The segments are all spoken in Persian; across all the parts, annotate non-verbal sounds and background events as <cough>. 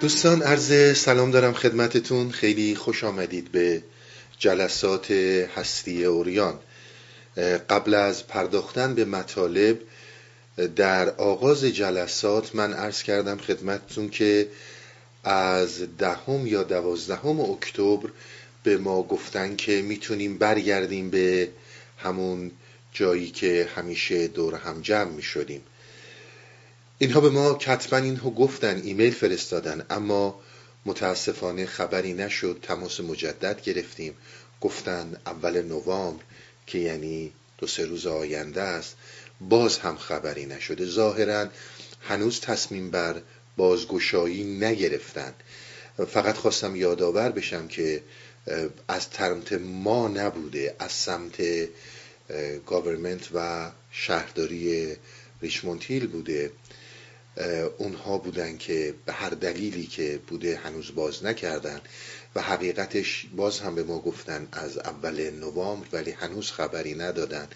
دوستان عرض سلام دارم خدمتتون. خیلی خوش آمدید به جلسات هستی اوریان. قبل از پرداختن به مطالب در آغاز جلسات من عرض کردم خدمتتون که از دهم یا دوازدهم اکتبر به ما گفتن که می‌تونیم برگردیم به همون جایی که همیشه دور هم جمع می شدیم اینها به ما کتبا اینها گفتن ایمیل فرستادن اما متاسفانه خبری نشد تماس مجدد گرفتیم. گفتن اول نوامبر که یعنی دو سه روز آینده است. باز هم خبری نشده. ظاهرا هنوز تصمیم بر بازگشایی نگرفتن. فقط خواستم یادآور بشم که از ترمت ما نبوده از سمت گاورمنت و شهرداری ریچموند هیل بوده. اونها بودن که به هر دلیلی که بوده هنوز باز نکردن و حقیقتش باز هم به ما گفتن از اول نوامبر ولی هنوز خبری ندادن.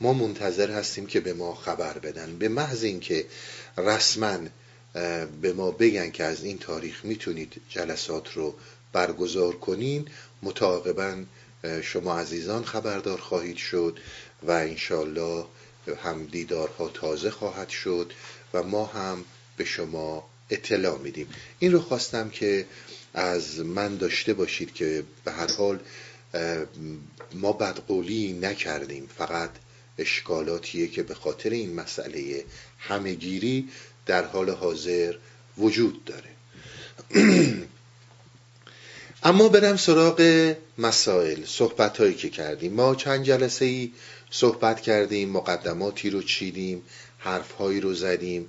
ما منتظر هستیم که به ما خبر بدن. به محض اینکه رسما به ما بگن که از این تاریخ می‌تونید جلسات رو برگزار کنین متعاقبا شما عزیزان خبردار خواهید شد و انشالله هم دیدارها تازه خواهد شد. و ما هم به شما اطلاع میدیم. این رو خواستم که از من داشته باشید که به هر حال ما بدقولی نکردیم. فقط اشکالاتیه که به خاطر این مسئله همهگیری در حال حاضر وجود داره. <clears throat> اما برم سراغ مسائل صحبت هایی که کردیم. ما چند جلسه ای صحبت کردیم مقدماتی رو چیدیم. حرفهایی رو زدیم.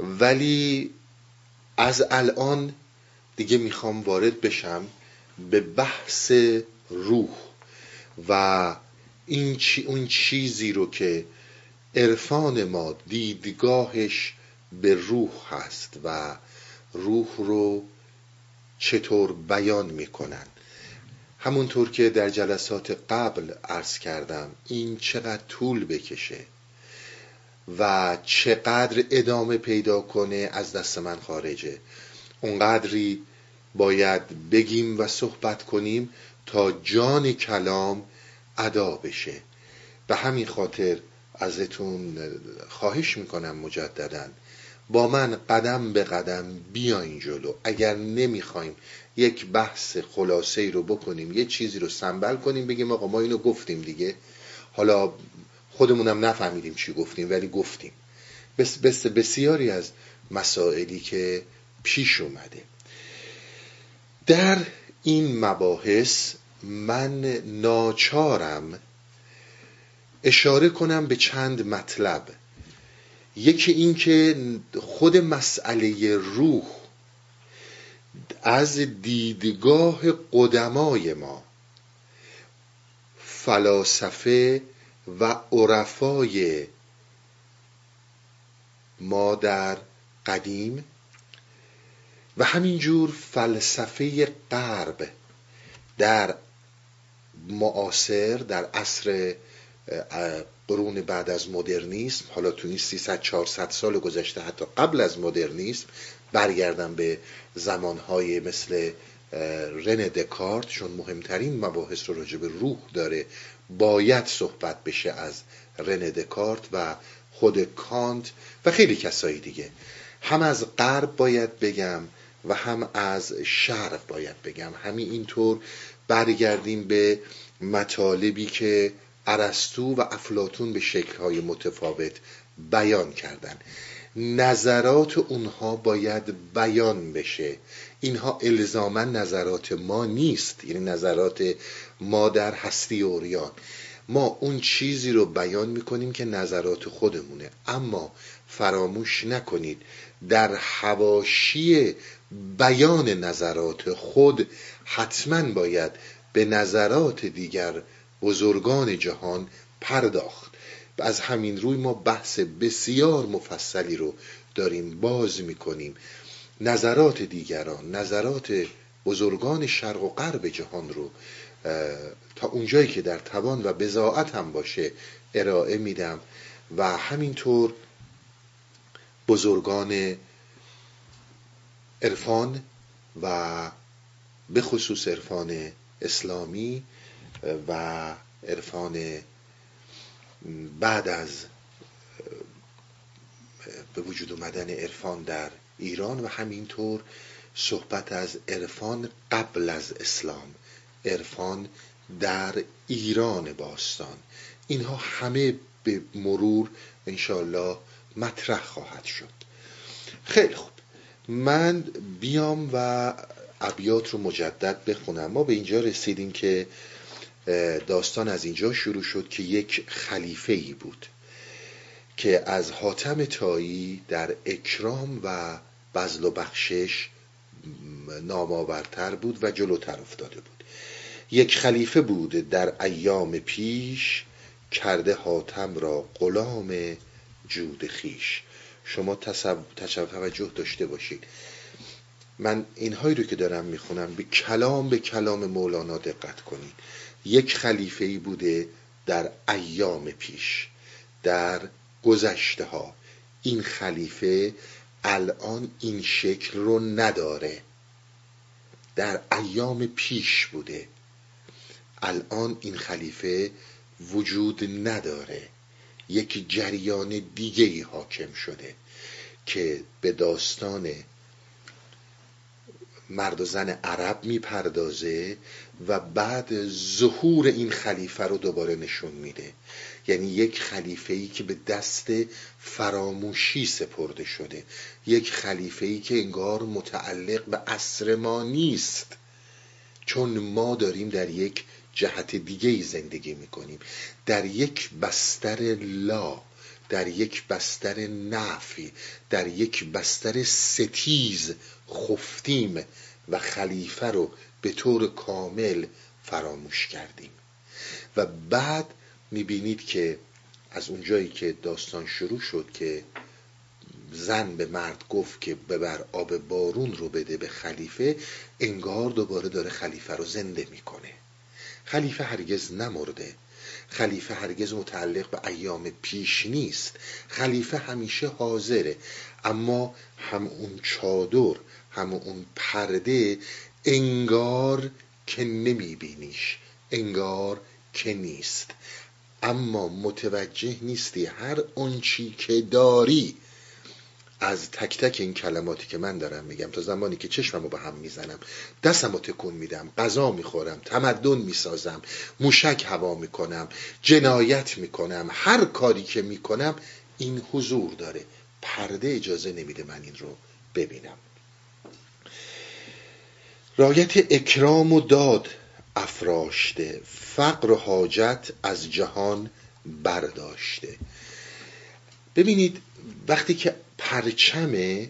ولی از الان دیگه می‌خوام وارد بشم به بحث روح و این چی اون چیزی رو که عرفان ما دیدگاهش به روح هست و روح رو چطور بیان می‌کنن. همونطور که در جلسات قبل عرض کردم این چقدر طول بکشه. و چقدر ادامه پیدا کنه از دست من خارجه. اونقدری باید بگیم و صحبت کنیم تا جان کلام ادا بشه. به همین خاطر ازتون خواهش می‌کنم مجددا. با من قدم به قدم بیاین جلو. اگر نمی‌خوایم یک بحث خلاصه ای رو بکنیم یه چیزی رو سنبل کنیم بگیم آقا ما اینو گفتیم دیگه. حالا خودمونم نفهمیدیم چی گفتیم ولی گفتیم. بس بس بسیاری از مسائلی که پیش اومده. در این مباحث من ناچارم اشاره کنم به چند مطلب. یکی این که خود مسئله روح از دیدگاه قدمای ما فلاسفه و عرفای ما در قدیم و همینجور فلسفه غرب در معاصر در عصر قرون بعد از مدرنیسم حالا تو این 300 400 سال گذشته حتی قبل از مدرنیسم برگردم به زمانهای مثل رن دکارت چون مهمترین مباحث رو راجع به روح داره باید صحبت بشه از رن دکارت و خود کانت و خیلی کسایی دیگه. هم از غرب باید بگم و هم از شرق باید بگم. همین اینطور برگردیم به مطالبی که ارسطو و افلاتون به شکلهای متفاوت بیان کردن. نظرات اونها باید بیان بشه. اینها الزاما نظرات ما نیست یعنی نظرات ما در هستی اوریان. ما اون چیزی رو بیان می‌کنیم که نظرات خودمونه. اما فراموش نکنید در حواشی بیان نظرات خود حتما باید به نظرات دیگر بزرگان جهان پرداخت. از همین روی ما بحث بسیار مفصلی رو داریم باز می‌کنیم. نظرات دیگران نظرات بزرگان شرق و غرب جهان رو تا اونجایی که در توان و بزاعت هم باشه ارائه میدم و همینطور بزرگان عرفان و به خصوص عرفان اسلامی و عرفان بعد از به وجود اومدن عرفان در ایران و همینطور صحبت از عرفان قبل از اسلام عرفان در ایران باستان. اینها همه به مرور انشالله مطرح خواهد شد. خیلی خوب. من بیام و ابیات رو مجدد بخونم. ما به اینجا رسیدیم که داستان از اینجا شروع شد که یک خلیفه ای بود که از حاتم تایی در اکرام و بزل و بخشش نامآورتر بود و جلوتر افتاده بود. یک خلیفه بود در ایام پیش کرده حاتم را غلام جود خیش. شما توجه داشته باشید. من اینهایی رو که دارم می‌خونم به کلام به کلام مولانا دقت کنید. یک خلیفه ای بوده در ایام پیش در گذشته ها این خلیفه الان این شکل رو نداره. در ایام پیش بوده. الان این خلیفه وجود نداره. یک جریان دیگه ای حاکم شده که به داستان مرد و زن عرب می‌پردازه و بعد ظهور این خلیفه رو دوباره نشون میده. یعنی یک خلیفه ای که به دست فراموشی سپرده شده. یک خلیفه ای که انگار متعلق به عصر ما نیست. چون ما داریم در یک جهت دیگه ای زندگی می‌کنیم. در یک بستر لا در یک بستر نفی در یک بستر ستیز خفتیم و خلیفه رو به طور کامل فراموش کردیم. و بعد می‌بینید که از اونجایی که داستان شروع شد که زن به مرد گفت که ببر آب بارون رو بده به خلیفه انگار دوباره داره خلیفه رو زنده می‌کنه. خلیفه هرگز نمرده. خلیفه هرگز متعلق به ایام پیش نیست. خلیفه همیشه حاضره. اما هم اون چادر هم اون پرده انگار که نمیبینیش. انگار که نیست. اما متوجه نیستی هر آنچی که داری. از تک تک این کلماتی که من دارم میگم تا زمانی که چشممو به هم می‌زنم دستمو تکون میدم غذا می‌خورم تمدن می‌سازم موشک هوا می‌کنم جنایت می‌کنم هر کاری که می‌کنم این حضور داره. پرده اجازه نمیده من این رو ببینم. رایت اکرام و داد افراشته. فقر و حاجت از جهان برداشته. ببینید وقتی که پرچم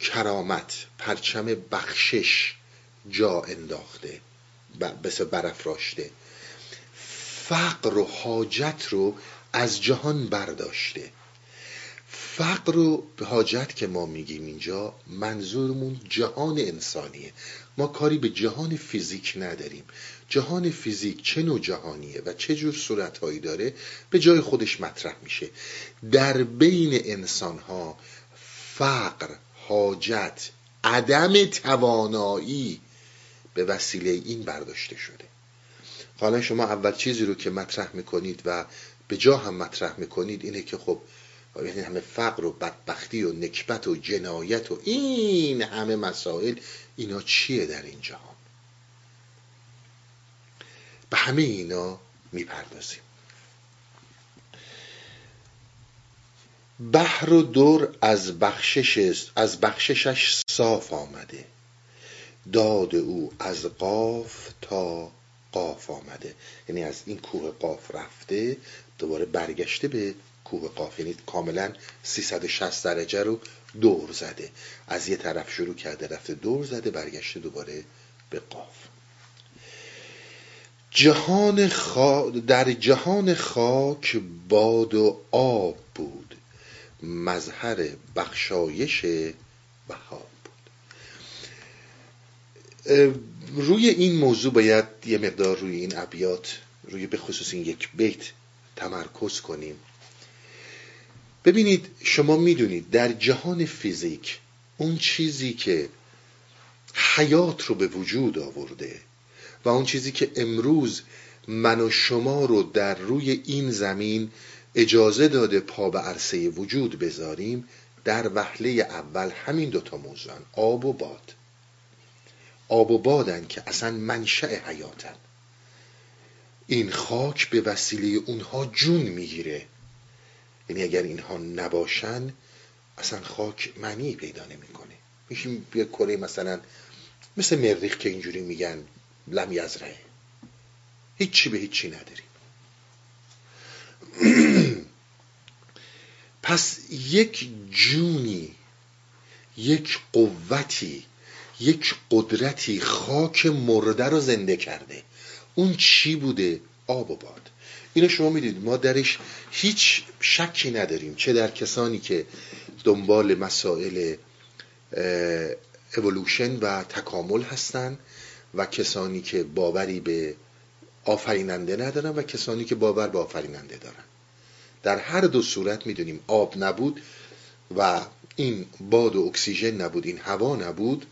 کرامت پرچم بخشش جا انداخته بس برافراشته فقر و حاجت رو از جهان برداشته. فقر و حاجت که ما میگیم اینجا منظورمون جهان انسانیه. ما کاری به جهان فیزیک نداریم. جهان فیزیک چه نوع جهانیه و چه جور صورتهایی داره به جای خودش مطرح میشه. در بین انسان ها فقر حاجت عدم توانایی به وسیله این برداشته شده. حالا شما اول چیزی رو که مطرح می‌کنید و به جا هم مطرح می‌کنید اینه که خب یعنی همه فقر و بدبختی و نکبت و جنایت و این همه مسائل اینا چیه در این جهان؟ به همه اینا می‌پردازیم. بحر و دور از بخشش از بخششش صاف آمده. داد او از قاف تا قاف آمده. یعنی از این کوه قاف رفته دوباره برگشته به کوه قاف. یعنی کاملا 360 درجه رو دور زده. از یه طرف شروع کرده رفته دور زده برگشته دوباره به قاف. جهان خا... در جهان خاک باد و آب بود. مظهر بخشایش وهاب بود. روی این موضوع باید یه مقدار روی این ابیات روی به خصوص این یک بیت تمرکز کنیم. ببینید شما می‌دونید در جهان فیزیک اون چیزی که حیات رو به وجود آورده و اون چیزی که امروز من و شما رو در روی این زمین اجازه داده پا به عرصه وجود بذاریم در وهله اول همین دوتا موضوعن آب و باد. آب و بادن که اصلا منشأ حیاتن. این خاک به وسیله اونها جون می‌گیره. یعنی اگر اینها نباشن اصلا خاک معنی پیدا نمی‌کنه. میشیم یه کره مثلا مثل مریخ که اینجوری میگن لم یزرعه هیچی به هیچی نداریم. <clears throat> پس یک جونی یک قوتی یک قدرتی خاک مرده رو زنده کرده. اون چی بوده؟ آب و باد. اینو شما می‌دید ما درش هیچ شکی نداریم. چه در کسانی که دنبال مسائل اولوشن و تکامل هستن. و کسانی که باوری به آفریننده ندارن و کسانی که باور به آفریننده دارن. در هر دو صورت می‌دونیم آب نبود و این باد و اکسیژن نبود این هوا نبود.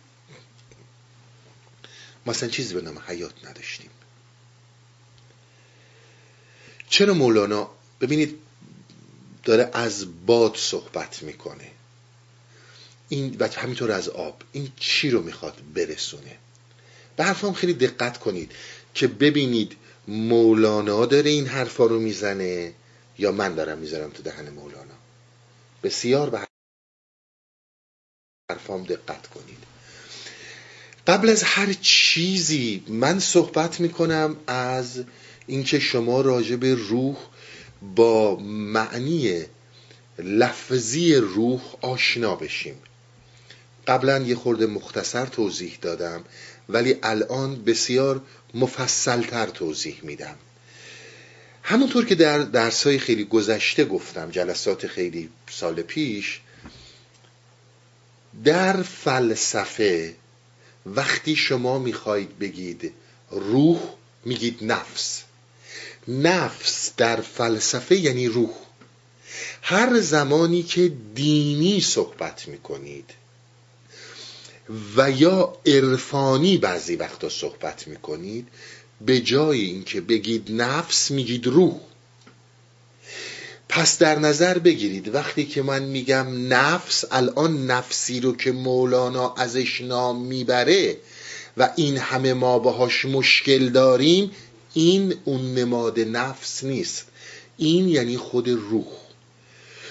مثلا چیزی به نام حیات نداشتیم. چرا مولانا ببینید داره از باد صحبت می‌کنه؟ این و همینطور از آب. این چی رو می‌خواد برسونه؟ به حرفام خیلی دقت کنید که ببینید مولانا داره این حرفا رو می‌زنه یا من دارم می‌ذارم تو دهن مولانا. بسیار به حرفام دقت کنید. قبل از هر چیزی من صحبت می‌کنم از اینکه شما راجع به روح با معنی لفظی روح آشنا بشیم. قبلا یه خورده مختصر توضیح دادم. ولی الان بسیار مفصلتر توضیح میدم. همونطور که در درسای خیلی گذشته گفتم جلسات خیلی سال پیش در فلسفه وقتی شما می‌خواهید بگید روح میگید نفس. نفس در فلسفه یعنی روح. هر زمانی که دینی صحبت می‌کنید و یا عرفانی بعضی وقتا صحبت می‌کنید به جای اینکه بگید نفس میگید روح. پس در نظر بگیرید وقتی که من میگم نفس الان نفسی رو که مولانا ازش نام می‌بره و این همه ما باهاش مشکل داریم این اون نماد نفس نیست. این یعنی خود روح.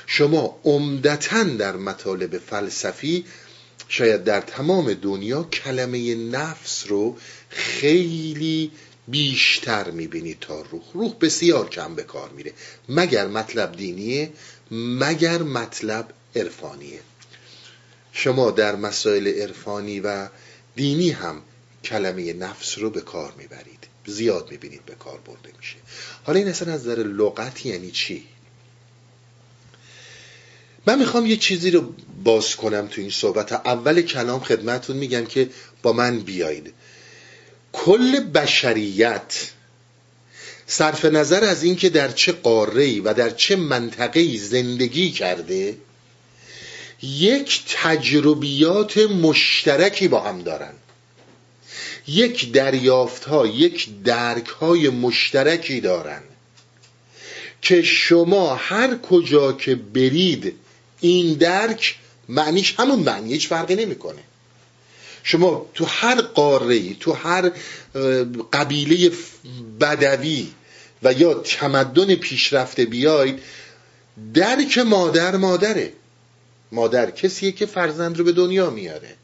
شما عمدتا در مطالب فلسفی شاید در تمام دنیا کلمه نفس رو خیلی بیشتر می‌بینید تا روح. روح بسیار کم به کار میره. مگر مطلب دینیه مگر مطلب عرفانیه. شما در مسائل عرفانی و دینی هم کلمه نفس رو به کار می‌برید. زیاد می‌بینید به کار برده میشه. حالا این اصلا از نظر لغت یعنی چی؟ من می‌خوام یه چیزی رو باز کنم تو این صحبت. اول کلام خدمتون میگم که با من بیایید. کل بشریت صرف نظر از اینکه در چه قاره و در چه منطقه زندگی کرده یک تجربیات مشترکی با هم دارن. یک دریافت ها یک درک های مشترکی دارن که شما هر کجا که برید این درک معنیش همون معنی هیچ فرقی نمی‌کنه. شما تو هر قاره تو هر قبیله بدوی و یا تمدن پیشرفته بیاید درک مادر مادره. مادر کسیه که فرزند رو به دنیا میاره.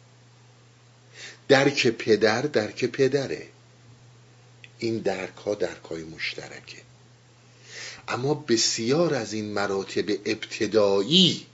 درک پدر درک پدره. این درک ها درک های مشترکه. اما بسیار از این مراتب ابتدایی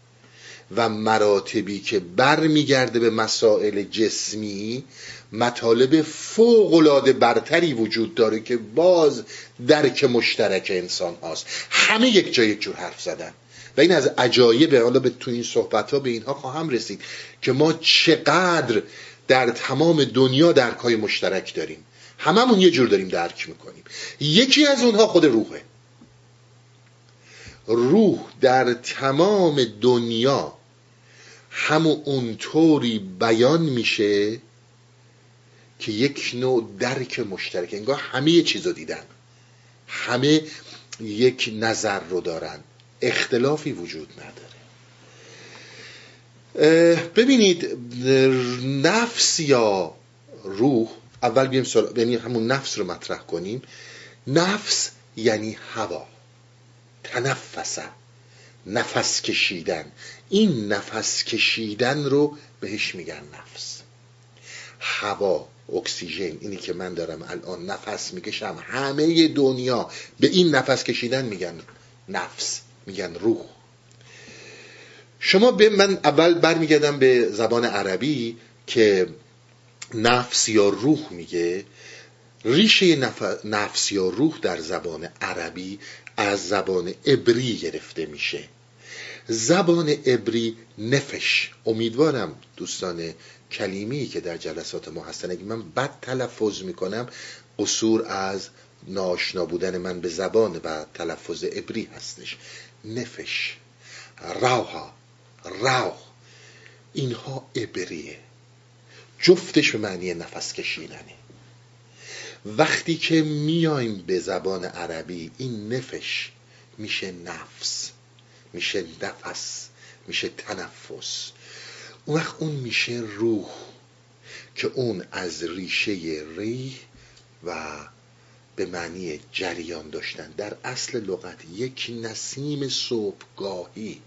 و مراتبی که برمیگرده به مسائل جسمی مطالب فوق برتری وجود داره که باز درک مشترک انسان هاست. همه یک جای یک جور حرف زدن. و این از عجایب حالا به تو این صحبت ها به اینها خواهم رسید که ما چقدر در تمام دنیا درک های مشترک داریم. هممون یه جور داریم درک می‌کنیم. یکی از اونها خود روحه. روح در تمام دنیا همون اونطوری بیان میشه که یک نوع درک مشترک انگار همه چیز رو دیدن. همه یک نظر رو دارن. اختلافی وجود نداره. ببینید نفس یا روح اول بیم سر... یعنی همون نفس رو مطرح کنیم. نفس یعنی هوا. تنفسه نفس کشیدن. این نفس کشیدن رو بهش میگن نفس. هوا اکسیژن اینی که من دارم الان نفس می‌کشم. همه دنیا به این نفس کشیدن میگن نفس میگن روح. شما به من اول برمیگردم به زبان عربی که نفس یا روح میگه. ریشه نفس یا روح در زبان عربی از زبان عبری گرفته میشه. زبان عبری نفش. امیدوارم دوستان کلیمی که در جلسات ما هستن اگه من بد تلفظ می‌کنم قصور از ناشنا بودن من به زبان و تلفظ عبری هستش. نفش. راها. راو. اینها عبریه. جفتش به معنی نفس کشیدنه. وقتی که میایم به زبان عربی این نفش میشه نفس. میشه نفس میشه تنفس. اون وقت اون میشه روح که اون از ریشه ریح و به معنی جریان داشتن. در اصل لغت یک نسیم صبحگاهی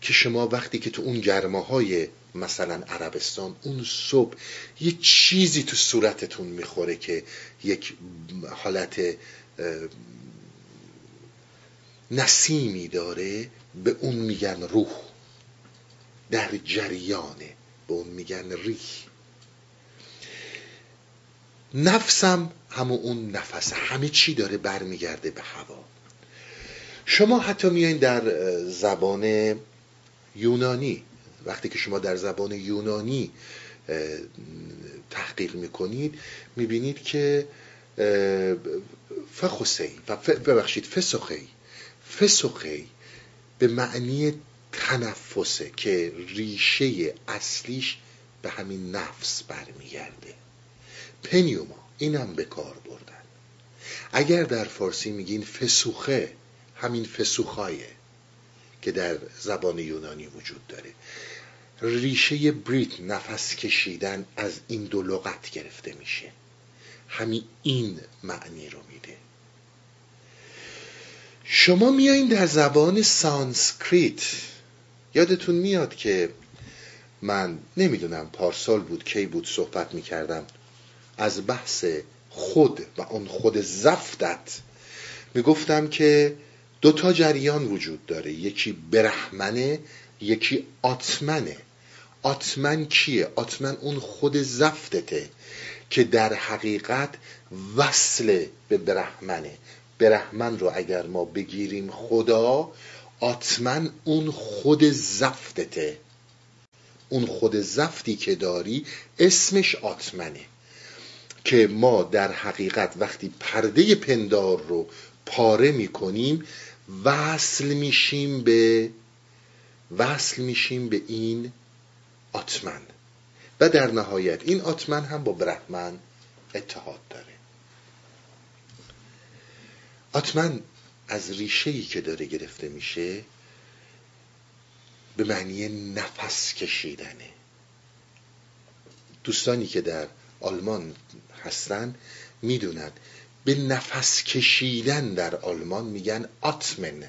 که شما وقتی که تو اون گرماهای مثلا عربستان اون صبح یه چیزی تو صورتتون می‌خوره که یک حالت نسیمی داره به اون میگن روح. در جریانه به اون میگن ریح. نفسم همون اون نفس همه چی داره برمیگرده به هوا. شما حتی میایین در زبان یونانی. وقتی که شما در زبان یونانی تحقیق می‌کنید می‌بینید که فخوسی ببخشید فسخی فسخی به معنی تنفسه که ریشه اصلیش به همین نفس برمیگرده. پنیوما اینم به کار بردن. اگر در فارسی میگین فسوخه همین فسوخایه که در زبان یونانی وجود داره. ریشه breathe نفس کشیدن از این دو لغت گرفته میشه. همین این معنی رو میده. شما میایین در زبان سانسکریت. یادتون میاد که من نمی‌دونم پارسال بود کی بود صحبت می‌کردم. از بحث خود و اون خود زفتت می‌گفتم که دوتا جریان وجود داره. یکی برحمنه یکی آتمنه. آتمن کیه؟ آتمن اون خود زفتته که در حقیقت وصل به برحمنه برحمن رو اگر ما بگیریم خدا آتمن اون خود زفتته. اون خود زفتی که داری اسمش آتمنه. که ما در حقیقت وقتی پرده پندار رو پاره می‌کنیم وصل میشیم به وصل میشیم به این آتمن. و در نهایت این آتمن هم با برحمن اتحاد داره. آتمن از ریشه که داره گرفته میشه به معنی نفس کشیدنه. دوستانی که در آلمان هستن می‌دونن به نفس کشیدن در آلمان میگن آتمن.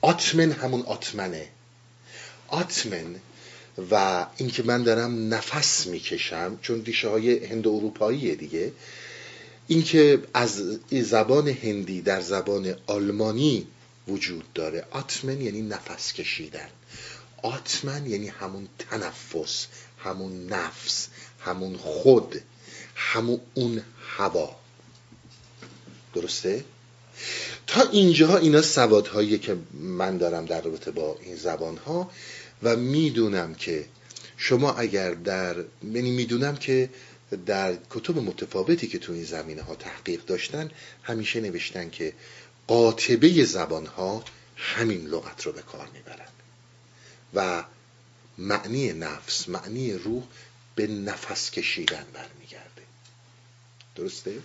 آتمن همون آتمنه. آتمن و اینکه من دارم نفس می‌کشم چون ریشه های هند اروپاییه دیگه اینکه از زبان هندی در زبان آلمانی وجود داره. آتمن یعنی نفس کشیدن. آتمن یعنی همون تنفس همون نفس همون خود همون اون هوا. درسته؟ تا اینجا اینا سوادهایی که من دارم در رابطه با این زبانها و می‌دونم که شما اگر در یعنی می‌دونم که در کتب متفاوتی که تو این زمینه ها تحقیق داشتن همیشه نوشتن که قاطبه زبان ها همین لغت رو به کار می‌برن و معنی نفس معنی روح به نفس کشیدن برمیگرده درسته؟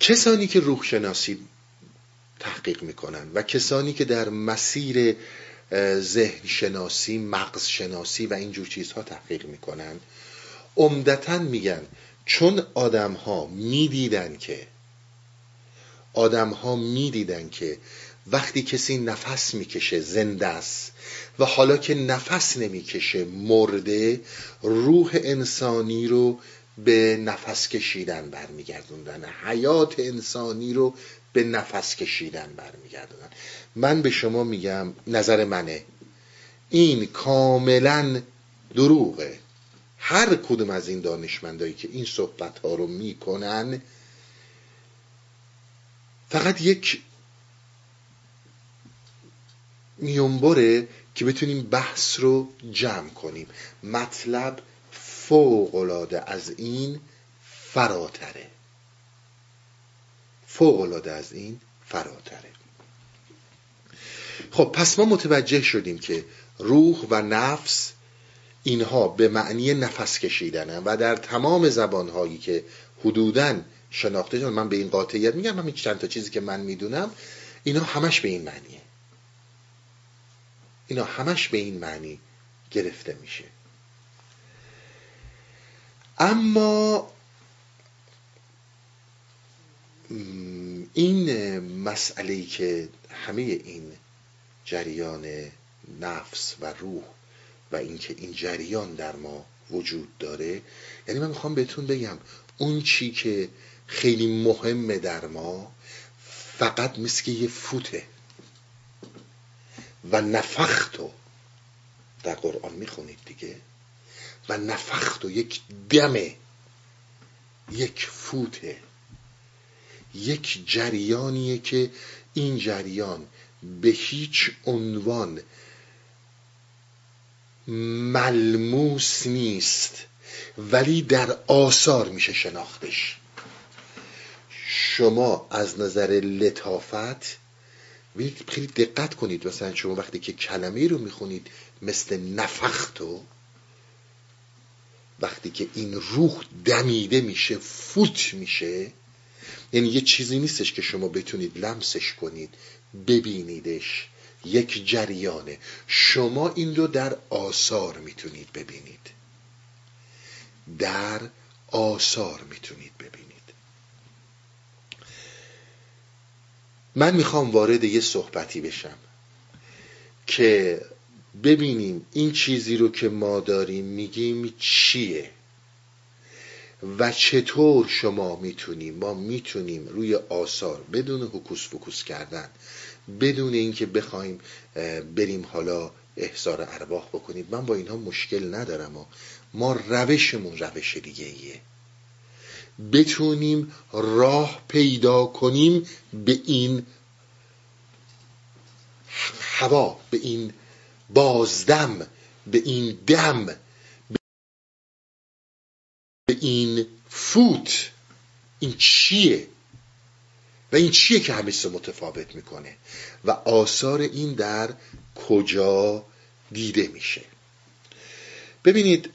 کسانی که روح شناسی تحقیق می‌کنن و کسانی که در مسیر ذهن شناسی مغز شناسی و اینجور چیزها تحقیق می‌کنن. عمدتا میگن چون آدم ها می‌دیدن که آدم ها می‌دیدن که وقتی کسی نفس می‌کشه زنده است و حالا که نفس نمی‌کشه مرده روح انسانی رو به نفس کشیدن برمیگردوندن. حیات انسانی رو به نفس کشیدن برمیگردوندن من به شما میگم نظر منه. این کاملا دروغه. هر کدوم از این دانشمندایی که این صحبت ها رو می‌کنن فقط یک میونبره که بتونیم بحث رو جمع کنیم. مطلب فوق از این فراتره. فوق از این فراتره. خب پس ما متوجه شدیم که روح و نفس اینها به معنی نفس کشیدنه و در تمام زبانهایی که حدوداً شناخته شدن من به این قاطعیت میگم همین چند تا چیزی که من می‌دونم اینا همش به این معنیه. اینا همش به این معنی گرفته میشه. اما این مسئله ای که همه این جریان نفس و روح و اینکه این جریان در ما وجود داره یعنی من می‌خوام بهتون بگم اون چی که خیلی مهمه در ما فقط مثل یه فوته و نفختو در قرآن می‌خونید دیگه و نفختو یک دمه یک فوته یک جریانیه که این جریان به هیچ عنوان ملموس نیست ولی در آثار میشه شناختش. شما از نظر لطافت خیلی دقت کنید. مثلا شما وقتی که کلمه رو می‌خونید مثل نفختو وقتی که این روح دمیده میشه فوت میشه یعنی یه چیزی نیستش که شما بتونید لمسش کنید ببینیدش. یک جریانه. شما این رو در آثار می‌تونید ببینید. در آثار می‌تونید ببینید. من می‌خوام وارد یه صحبتی بشم که ببینیم این چیزی رو که ما داریم میگیم چیه. و چطور شما می‌تونیم ما می‌تونیم روی آثار بدون حکوس فکوس کردن بدون اینکه بخوایم بریم حالا احضار ارواح بکنید من با اینها مشکل ندارم و ما روشمون روش دیگه ایه. بتونیم راه پیدا کنیم به این هوا به این بازدم به این دم. این فوت این چیه؟ و این چیه که همه متفاوت می‌کنه؟ و آثار این در کجا دیده میشه؟ ببینید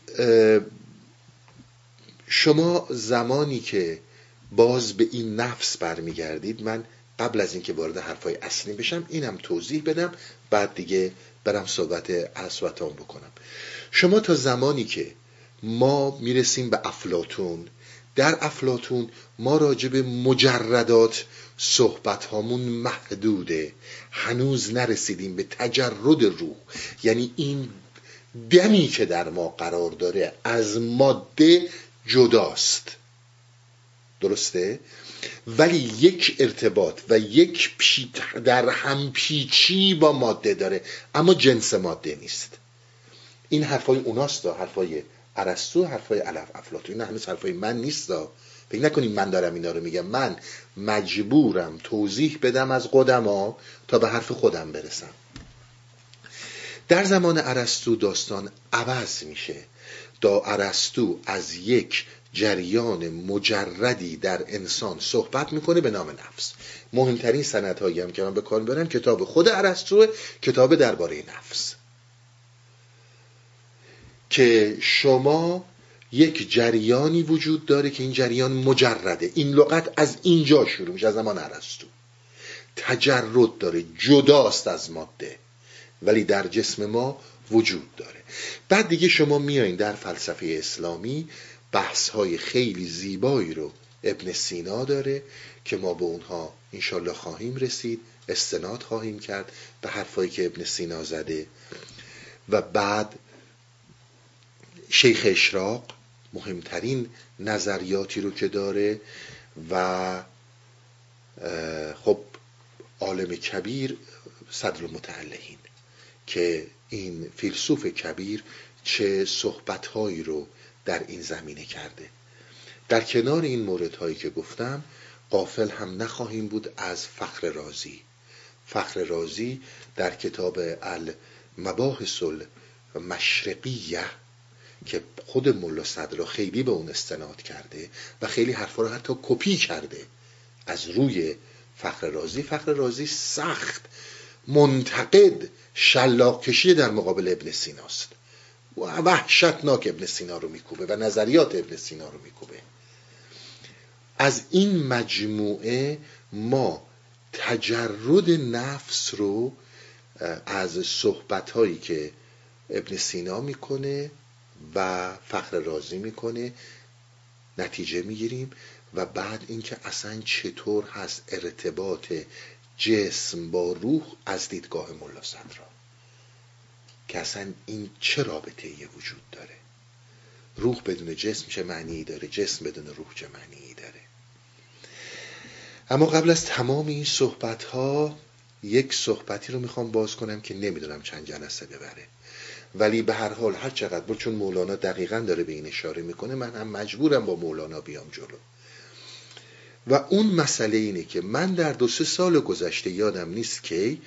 شما زمانی که باز به این نفس برمیگردید من قبل از اینکه وارد حرفای اصلی بشم اینم توضیح بدم بعد دیگه برم صحبت اصواتان بکنم. شما تا زمانی که ما می‌رسیم به افلاتون در افلاتون ما راجع به مجردات صحبت هامون محدوده. هنوز نرسیدیم به تجرد روح. یعنی این دمی که در ما قرار داره از ماده جداست. درسته؟ ولی یک ارتباط و یک در هم پیچی با ماده داره. اما جنس ماده نیست. این حرفای اوناست حرفای ارسطو حرفای علف افلاطون این هنوز حرفای من نیست فکر نکنید من دارم اینا رو میگم. من مجبورم توضیح بدم از قدما تا به حرف خودم برسم. در زمان ارسطو داستان عوض میشه. دا ارسطو از یک جریان مجردی در انسان صحبت می‌کنه به نام نفس. مهمترین هایی هم که من به کار برم کتاب خود ارسطو کتاب درباره نفس. که شما یک جریانی وجود داره که این جریان مجرده. این لغت از اینجا شروع میشه از زمان ارسطو تجرد داره جداست از ماده ولی در جسم ما وجود داره. بعد دیگه شما میایین در فلسفه اسلامی بحث های خیلی زیبایی رو ابن سینا داره که ما به اونها انشالله خواهیم رسید استناد خواهیم کرد به حرفایی که ابن سینا زده. و بعد شیخ اشراق مهمترین نظریاتی رو که داره و خب عالم کبیر صدر متعلهین که این فیلسوف کبیر چه صحبتهایی رو در این زمینه کرده. در کنار این موردهایی که گفتم قافل هم نخواهیم بود از فخر رازی. فخر رازی در کتاب المباحث المشرقیه که خود ملا صدرا خیلی به اون استناد کرده و خیلی حرفا رو حتی کپی کرده. از روی فخر رازی فخر رازی سخت منتقد شلاق کشی در مقابل ابن سیناست و وحشتناک ابن سینا رو میکوبه و نظریات ابن سینا رو میکوبه. از این مجموعه ما تجرد نفس رو از صحبت هایی که ابن سینا می‌کنه و فخر رازی می‌کنه نتیجه می‌گیریم و بعد اینکه اصلا چطور هست ارتباط جسم با روح از دیدگاه ملا صدرا. که اصلا این چه رابطه یه وجود داره؟ روح بدون جسم چه معنی داره؟ جسم بدون روح چه معنی داره؟ اما قبل از تمام این صحبت ها یک صحبتی رو می‌خوام باز کنم که نمی‌دونم چند جلسه ببره. ولی به هر حال هر چقدر با چون مولانا دقیقا داره به این اشاره می‌کنه من هم مجبورم با مولانا بیام جلو. و اون مسئله اینه که من در دو سه سال گذشته یادم نیست که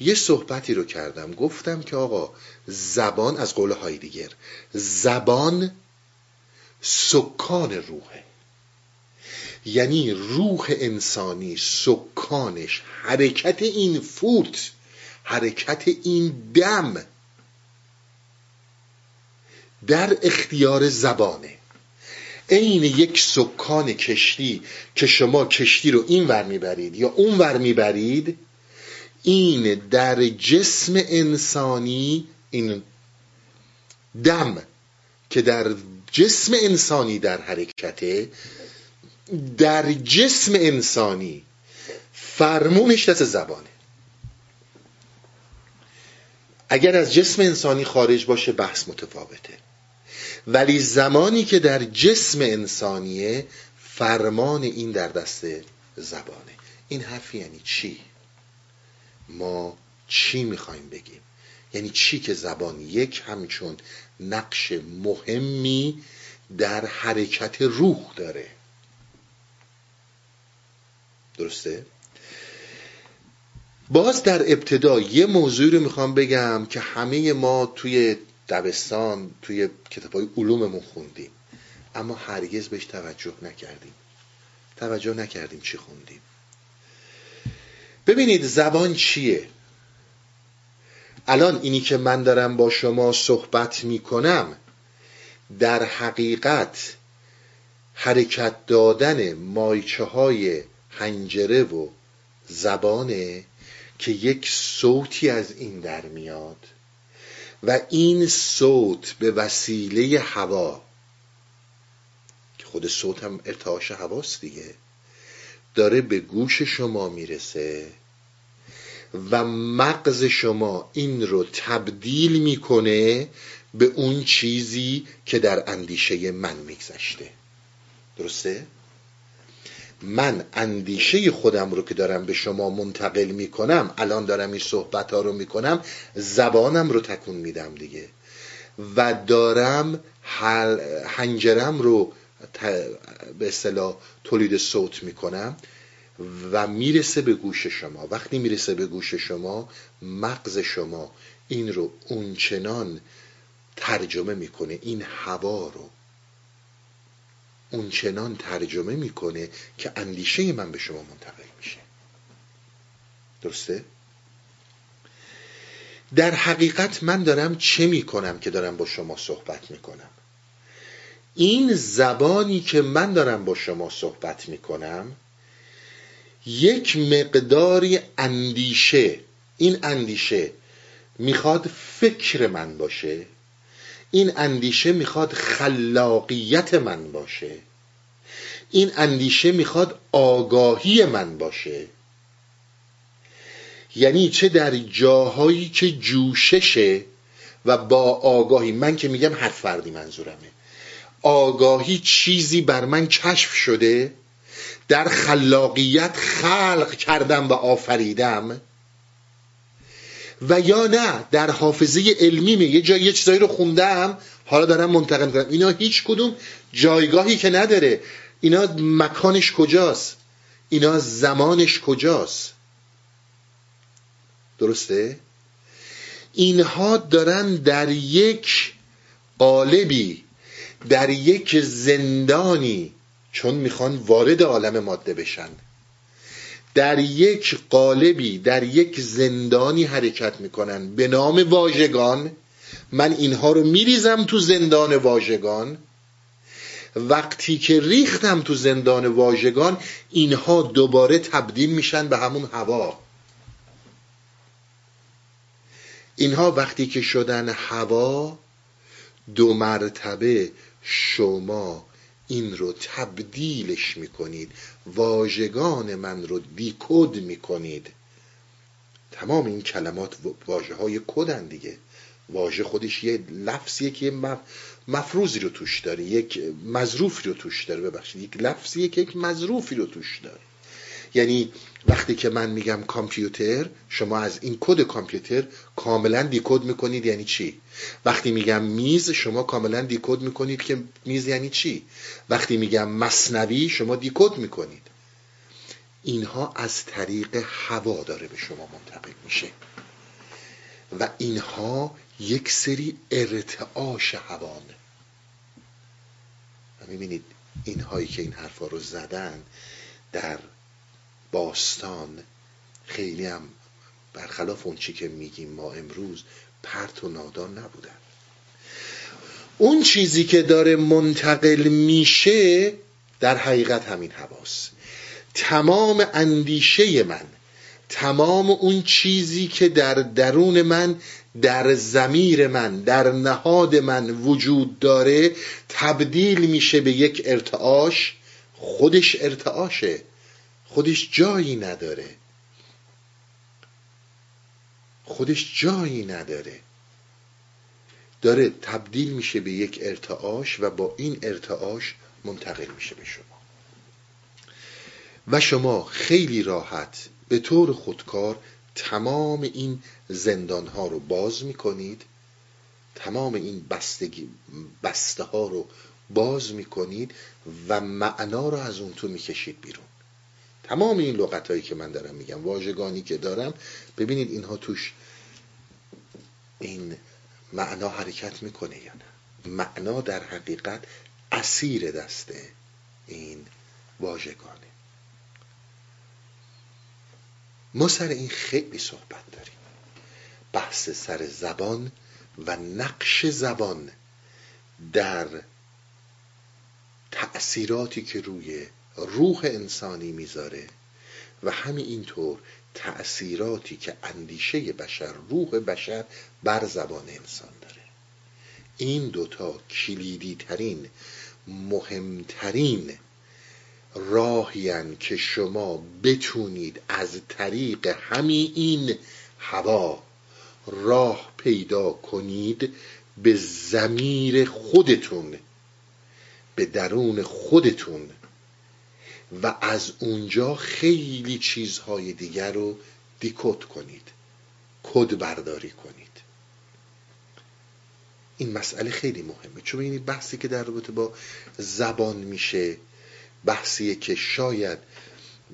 یه صحبتی رو کردم. گفتم که آقا زبان از قول هایدیگر زبان سکان روحه. یعنی روح انسانی سکانش حرکت این فوت حرکت این دم در اختیار زبانه. عین یک سکان کشتی که شما کشتی رو این ور می‌برید یا اون ور می‌برید این در جسم انسانی این دم که در جسم انسانی در حرکته در جسم انسانی فرمونش دست زبانه. اگر از جسم انسانی خارج باشه بحث متفاوته. ولی زمانی که در جسم انسانیه فرمان این در دست زبانه. این حرف یعنی چی؟ ما چی می‌خوایم بگیم؟ یعنی چی که زبان یک همچون نقش مهمی در حرکت روح داره. درسته؟ باز در ابتدا یه موضوعی رو می‌خوام بگم که همه ما توی دبستان توی کتاب های علوممون خوندیم. اما هرگز بهش توجه نکردیم. توجه نکردیم چی خوندیم. ببینید زبان چیه؟ الان اینی که من دارم با شما صحبت می‌کنم در حقیقت حرکت دادن مایچه های هنجره و زبانه که یک صوتی از این در میاد. و این صوت به وسیله هوا که خود صوت هم ارتعاش هواست دیگه داره به گوش شما می‌رسه و مغز شما این رو تبدیل می‌کنه به اون چیزی که در اندیشه من میگذشته درسته؟ من اندیشه خودم رو که دارم به شما منتقل می‌کنم الان دارم این صحبت ها رو می‌کنم زبانم رو تکون میدم دیگه. و دارم هنجرم رو به اصطلاح تولید صوت می‌کنم و می‌رسه به گوش شما. وقتی می‌رسه به گوش شما مغز شما این رو اونچنان ترجمه می‌کنه این هوا رو. اونچنان ترجمه می‌کنه که اندیشه من به شما منتقل میشه. درسته؟ در حقیقت من دارم چه می‌کنم که دارم با شما صحبت می‌کنم؟ این زبانی که من دارم با شما صحبت می‌کنم یک مقداری اندیشه این اندیشه می‌خواد فکر من باشه. این اندیشه می‌خواد خلاقیت من باشه. این اندیشه می‌خواد آگاهی من باشه. یعنی چه در جاهایی که جوششه و با آگاهی من که میگم هر فردی منظورمه. آگاهی چیزی بر من کشف شده در خلاقیت خلق کردم و آفریدم و یا نه در حافظه علمی یه جای یه چیزایی رو خوندم حالا دارم منتقل کنم اینا هیچ کدوم جایگاهی که نداره. اینا مکانش کجاست؟ اینا زمانش کجاست؟ درسته؟ اینها دارن در یک قالبی در یک زندانی چون می‌خوان وارد عالم ماده بشن. در یک قالبی در یک زندانی حرکت می‌کنن به نام واژگان. من اینها رو میریزم تو زندان واژگان. وقتی که ریختم تو زندان واژگان اینها دوباره تبدیل میشن به همون هوا. اینها وقتی که شدن هوا دو مرتبه شما این رو تبدیلش می‌کنید. واژگان من رو دیکود می‌کنید. تمام این کلمات واژه های کدن دیگه. واژه خودش یه لفظیه که مفروضی رو توش داره یک مظروفی رو توش داره ببخشید. یک لفظیه که یک مظروفی رو توش داره. یعنی وقتی که من میگم کامپیوتر شما از این کد کامپیوتر کاملا دیکود می‌کنید یعنی چی؟ وقتی میگم میز شما کاملا دیکود می‌کنید که میز یعنی چی؟ وقتی میگم مصنوی شما دیکود می‌کنید. اینها از طریق هوا داره به شما منتقل میشه. و اینها یک سری ارتعاش هوان می‌بینید اینهایی که این حرفا رو زدن در باستان. خیلی هم برخلاف اون چی که میگیم ما امروز پرت و نادان نبودن. اون چیزی که داره منتقل میشه در حقیقت همین حواس. تمام اندیشه من تمام اون چیزی که در درون من در زمیر من در نهاد من وجود داره تبدیل میشه به یک ارتعاش خودش ارتعاشه. خودش جایی نداره. خودش جایی نداره. داره تبدیل میشه به یک ارتعاش و با این ارتعاش منتقل میشه به شما. و شما خیلی راحت به طور خودکار تمام این زندان ها رو باز می‌کنید تمام این بستگی بسته ها رو باز می‌کنید و معنا رو از اون تو می‌کشید بیرون. تمام این لغت هایی که من دارم میگم واژگانی که دارم ببینید اینها توش این معنا حرکت می‌کنه یا نه؟ معنا در حقیقت اسیر دسته این واژگانه. ما سر این خیلی صحبت داریم. بحث سر زبان و نقش زبان در تأثیراتی که روی روح انسانی می‌ذاره و همین اینطور تأثیراتی که اندیشه بشر روح بشر بر زبان انسان داره. این دوتا کلیدی ترین مهمترین راهیان که شما بتونید از طریق همین این هوا راه پیدا کنید به زمیر خودتون به درون خودتون و از اونجا خیلی چیزهای دیگر رو دیکود کنید کد برداری کنید. این مسئله خیلی مهمه. چون این بحثی که در رابطه با زبان میشه بحثیه که شاید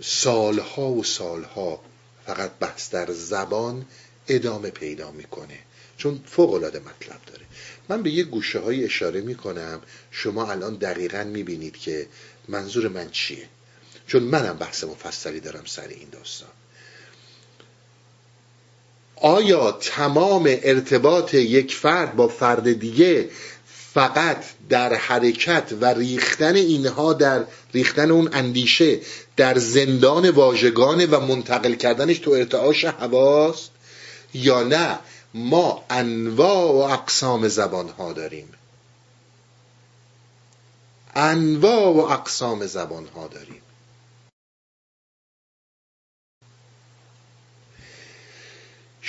سالها و سالها فقط بحث در زبان ادامه پیدا می‌کنه. چون فوق العاده مطلب داره. من به یه گوشه های اشاره می‌کنم. شما الان دقیقا می‌بینید که منظور من چیه. چون منم بحث مفصلی دارم سر این داستان. آیا تمام ارتباط یک فرد با فرد دیگه فقط در حرکت و ریختن اینها در ریختن اون اندیشه در زندان واژگان و منتقل کردنش تو ارتعاش هواست یا نه؟ ما انواع و اقسام زبان ها داریم. انواع و اقسام زبان ها داریم.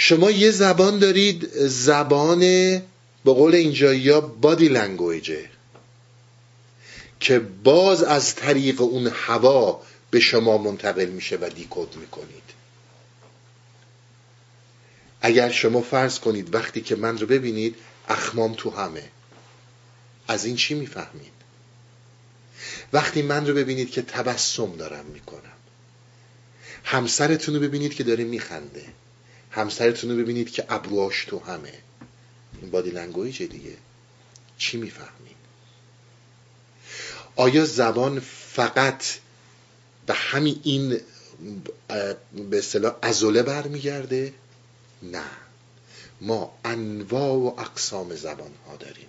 شما یه زبان دارید زبان به قول اینجایی ها بادی لنگویجه که باز از طریق اون هوا به شما منتقل میشه و دیکود می‌کنید. اگر شما فرض کنید وقتی که من رو ببینید اخمام تو همه. از این چی می‌فهمید؟ وقتی من رو ببینید که تبسم دارم می‌کنم. همسرتون رو ببینید که داره میخنده. همسرتون رو ببینید که ابروهاش تو همه. این بادی لنگویج دیگه. چی می‌فهمید آیا زبان فقط به همین این به اصطلاح ازوله برمیگرده؟ نه. ما انواع و اقسام زبان ها داریم.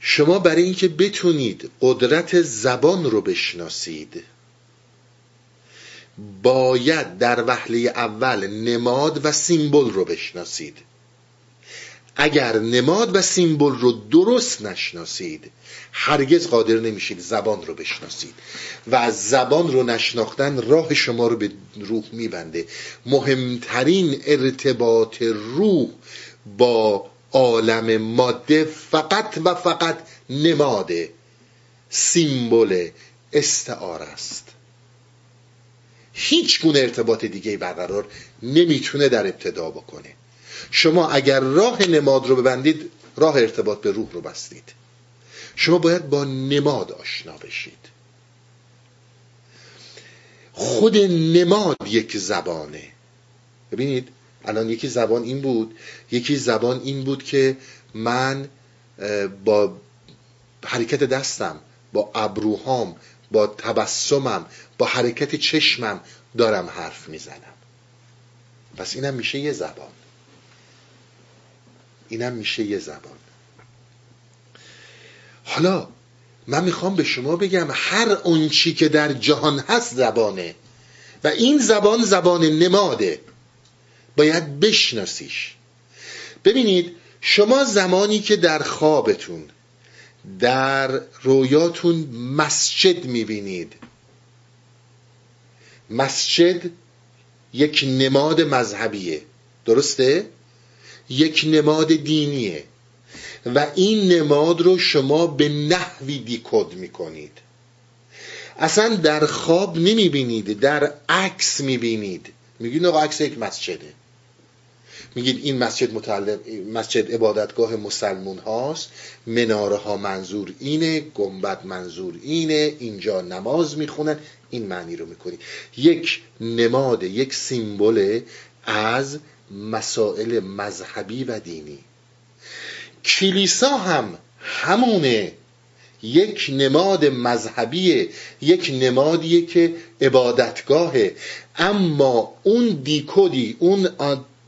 شما برای اینکه بتونید قدرت زبان رو بشناسید باید در وهله اول نماد و سیمبل رو بشناسید. اگر نماد و سیمبل رو درست نشناسید هرگز قادر نمیشید زبان رو بشناسید و از زبان رو نشناختن راه شما رو به روح میبنده. مهمترین ارتباط روح با عالم ماده فقط و فقط نماده سیمبل استعاره است. هیچ گونه ارتباط دیگه برقرار نمی‌تونه در ابتدا بکنه. شما اگر راه نماد رو ببندید راه ارتباط به روح رو بستید. شما باید با نماد آشنا بشید. خود نماد یک زبانه. ببینید الان یکی زبان این بود یکی زبان این بود که من با حرکت دستم با ابروهام با تبسمم با حرکت چشمم دارم حرف می‌زنم. پس اینم میشه یه زبان. اینم میشه یه زبان. حالا من می‌خوام به شما بگم هر اونچی که در جهان هست زبانه و این زبان زبان نماده. باید بشناسیش. ببینید شما زمانی که در خوابتون در رویاتون مسجد می‌بینید. مسجد یک نماد مذهبیه. درسته؟ یک نماد دینیه. و این نماد رو شما به نحوی دیکود می‌کنید. اصلا در خواب نمی‌بینید در عکس می‌بینید. میگید آقا عکس یک مسجده. میگید این مسجد متعلق مسجد عبادتگاه مسلمون هاست. مناره ها منظور اینه گنبد منظور اینه اینجا نماز می‌خونن. این معنی رو می‌کنی. یک نماد یک سیمبل از مسائل مذهبی و دینی. کلیسا هم همونه. یک نماد مذهبیه یک نمادیه که عبادتگاهه. اما اون دیکودی اون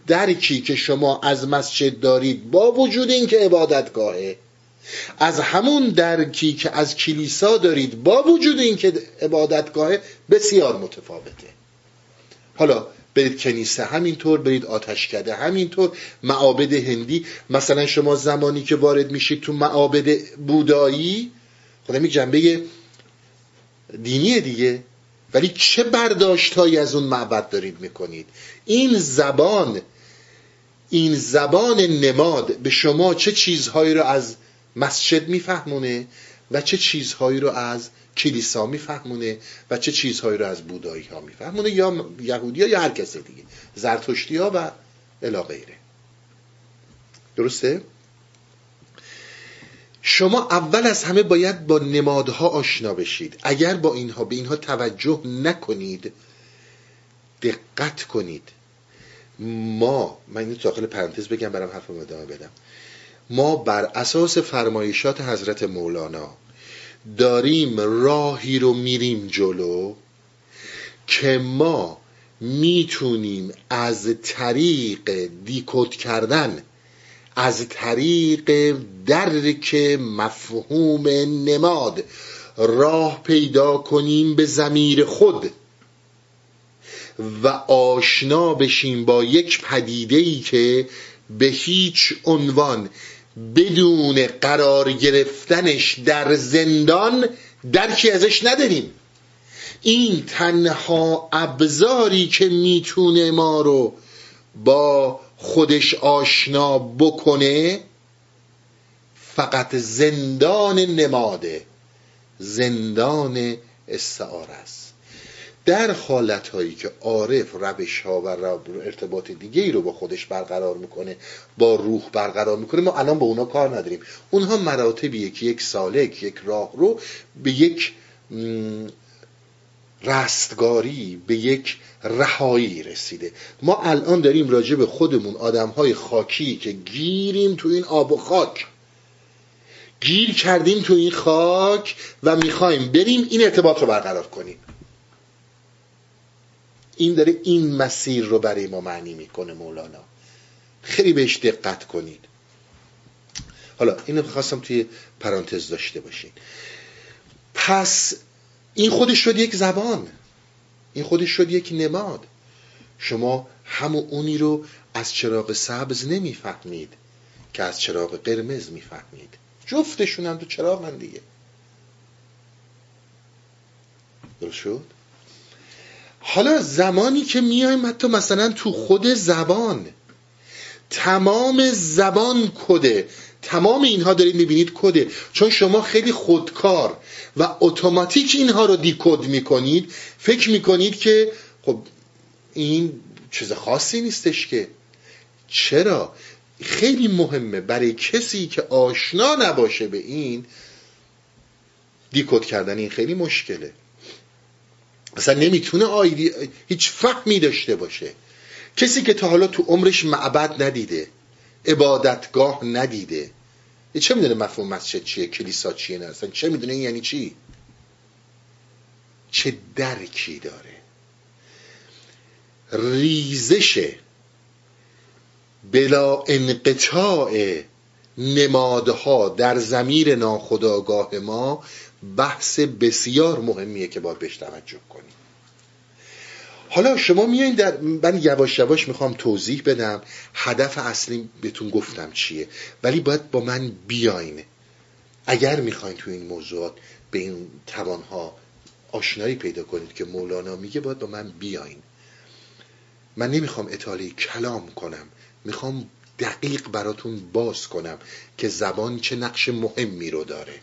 درکی که شما از مسجد دارید با وجود اینکه عبادتگاهه. از همون درکی که از کلیسا دارید با وجود اینکه عبادتگاهه بسیار متفاوته. حالا برید کنیسه همینطور برید آتشکده همینطور معابد هندی. مثلا شما زمانی که وارد میشید تو معابد بودایی می جنبه دینی دیگه. ولی چه برداشتهایی از اون معبد دارید می‌کنید؟ این زبان این زبان نماد به شما چه چیزهایی رو از مسجد میفهمونه و چه چیزهایی رو از کلیسا میفهمونه و چه چیزهایی رو از بودایی ها میفهمونه یا یهودی ها یا هر کسی دیگه زرتشتی ها و الا غیره. درسته؟ شما اول از همه باید با نمادها آشنا بشید. اگر با اینها به اینها توجه نکنید دقت کنید. ما من اینو داخل پرانتز بگم برام حرف ادامه بدم. ما بر اساس فرمایشات حضرت مولانا داریم راهی رو میریم جلو که ما می‌تونیم از طریق دیکوت کردن از طریق درک مفهوم نماد راه پیدا کنیم به زمیر خود. و آشنا بشیم با یک پدیده ای که به هیچ عنوان بدون قرار گرفتنش در زندان درکی ازش نداریم. این تنها ابزاری که می‌تونه ما رو با خودش آشنا بکنه فقط زندان نماده زندان استعاره است. در حالت هایی که عارف روش ها و ارتباط دیگه ای رو با خودش برقرار می‌کنه با روح برقرار می‌کنه ما الان با اونا کار نداریم. اونها مراتبیه که یک سالک یک راه رو به یک رستگاری به یک رهایی رسیده. ما الان داریم راجع به خودمون آدم های خاکی که گیریم تو این آب و خاک. گیر کردیم تو این خاک و می‌خوایم بریم این ارتباط رو برقرار کنیم. این داره این مسیر رو برای ما معنی می‌کنه مولانا. خیلی بهش دقت کنید. حالا اینو خواستم توی پرانتز داشته باشین. پس این خودش شد یک زبان. این خودش شد یک نماد. شما همون اونی رو از چراغ سبز نمی‌فهمید که از چراغ قرمز می‌فهمید. جفتشون هم تو چراغ هم دیگه. درست شد؟ حالا زمانی که میایم حتی مثلا تو خود زبان تمام زبان کده. تمام اینها دارید می‌بینید کده. چون شما خیلی خودکار و اتوماتیک اینها رو دیکود می‌کنید فکر می‌کنید که خب این چیز خاصی نیستش که. چرا؟ خیلی مهمه برای کسی که آشنا نباشه به این دیکود کردن این خیلی مشکله. مثلا نمی‌تونه آیدی هیچ فهمی داشته باشه. کسی که تا حالا تو عمرش معبد ندیده عبادتگاه ندیده. چه می‌دونه مفهوم مسجد چیه کلیسا چیه نه؟ اصلا چه می‌دونه یعنی چی؟ چه درکی داره. ریزش بلا انقطاع نمادها در زمیر ناخداگاه ما بحث بسیار مهمیه که باید بهش توجه کنیم. حالا شما میایین در من یواش یواش می‌خوام توضیح بدم هدف اصلی بهتون گفتم چیه. ولی باید با من بیاین. اگر می‌خواین تو این موضوعات به این توانها آشنایی پیدا کنید که مولانا میگه باید با من بیاین. من نمی‌خوام اطاله کلام کنم. می‌خوام دقیق براتون باز کنم که زبان چه نقش مهمی رو داره.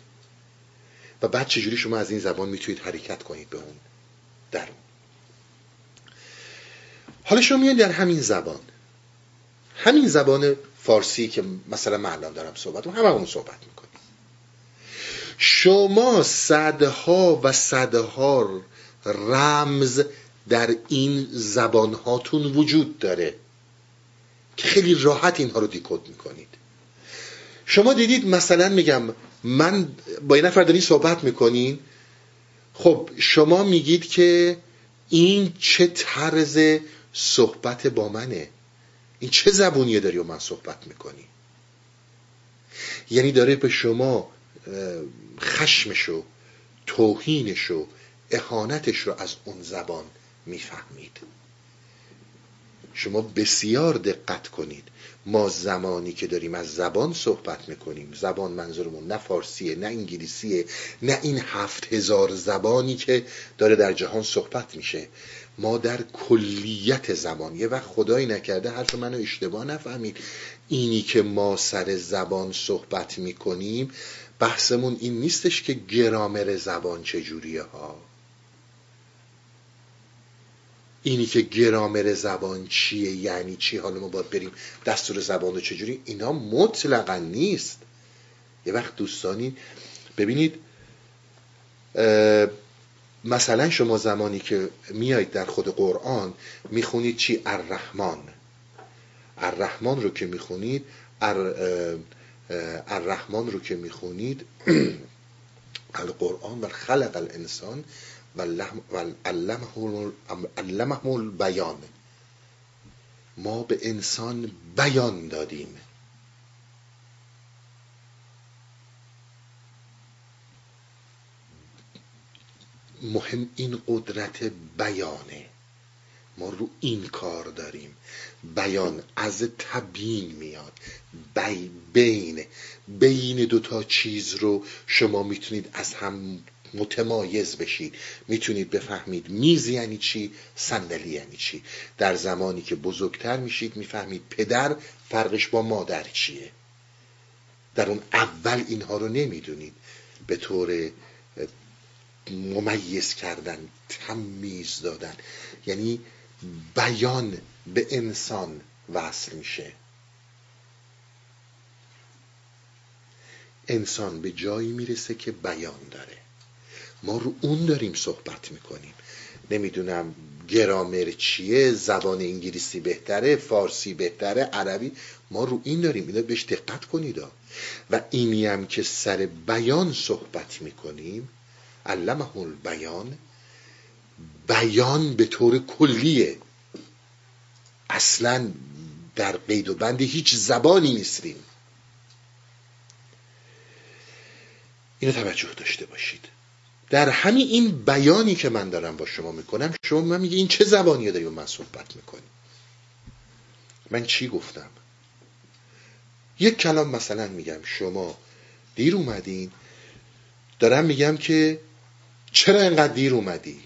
و بعد چجوری شما از این زبان می‌تونید حرکت کنید به اون در اون حالا شما میان در همین زبان. همین زبان فارسی که مثلا من دارم صحبت همه اون صحبت می‌کنیم. شما صدها و صدها رمز در این زبان هاتون وجود داره که خیلی راحت اینها رو دیکود می‌کنید. شما دیدید مثلا میگم من با یه نفر دارین صحبت می‌کنین. خب شما میگید که این چه طرز صحبت با منه؟ این چه زبونیه داری و من صحبت می‌کنی؟ یعنی داره به شما خشمشو توهینشو اهانتش رو از اون زبان می‌فهمید. شما بسیار دقت کنید. ما زمانی که داریم از زبان صحبت می‌کنیم. زبان منظورمون نه فارسیه نه انگلیسیه نه این هفت هزار زبانی که داره در جهان صحبت میشه. ما در کلیت زبان. یه وقت خدایی نکرده حرف منو اشتباه نفهمید. اینی که ما سر زبان صحبت می‌کنیم بحثمون این نیستش که گرامر زبان چجوریه ها. اینی که گرامر زبان چیه یعنی چی؟ حالا ما باید بریم دستور زبان رو چجوری؟ اینا مطلقا نیست. یه وقت دوستانی ببینید مثلا شما زمانی که میایید در خود قرآن می‌خونید چی؟ الرحمن الرحمن رو که می‌خونید الرحمن رو که می‌خونید <clears throat> القرآن و خلق الانسان و علمه البیان ما به انسان بیان دادیم. مهم این قدرت بیانه. ما رو این کار داریم. بیان از تبیین میاد. بی بین بین دوتا چیز رو شما می‌تونید از هم متمایز بشید. می‌تونید بفهمید میز یعنی چی صندلی یعنی چی. در زمانی که بزرگتر میشید می‌فهمید پدر فرقش با مادر چیه. در اون اول اینها رو نمی‌دونید. به طور ممیز کردن تمیز دادن. یعنی بیان به انسان وصل میشه. انسان به جایی می‌رسه که بیان داره. ما رو اون داریم صحبت می‌کنیم. نمی‌دونم گرامر چیه زبان انگلیسی بهتره فارسی بهتره عربی. ما رو این داریم اینا بهش دقت کنید و اینی هم که سر بیان صحبت می‌کنیم علمه البیان بیان به طور کلیه. اصلا در قید و بند هیچ زبانی نیستیم. اینو توجه داشته باشید. در همین این بیانی که من دارم با شما می‌کنم شما من میگه این چه زبانی داری با من صحبت می‌کنی؟ من چی گفتم؟ یک کلام مثلا میگم شما دیر اومدین دارم میگم که چرا اینقدر دیر اومدی؟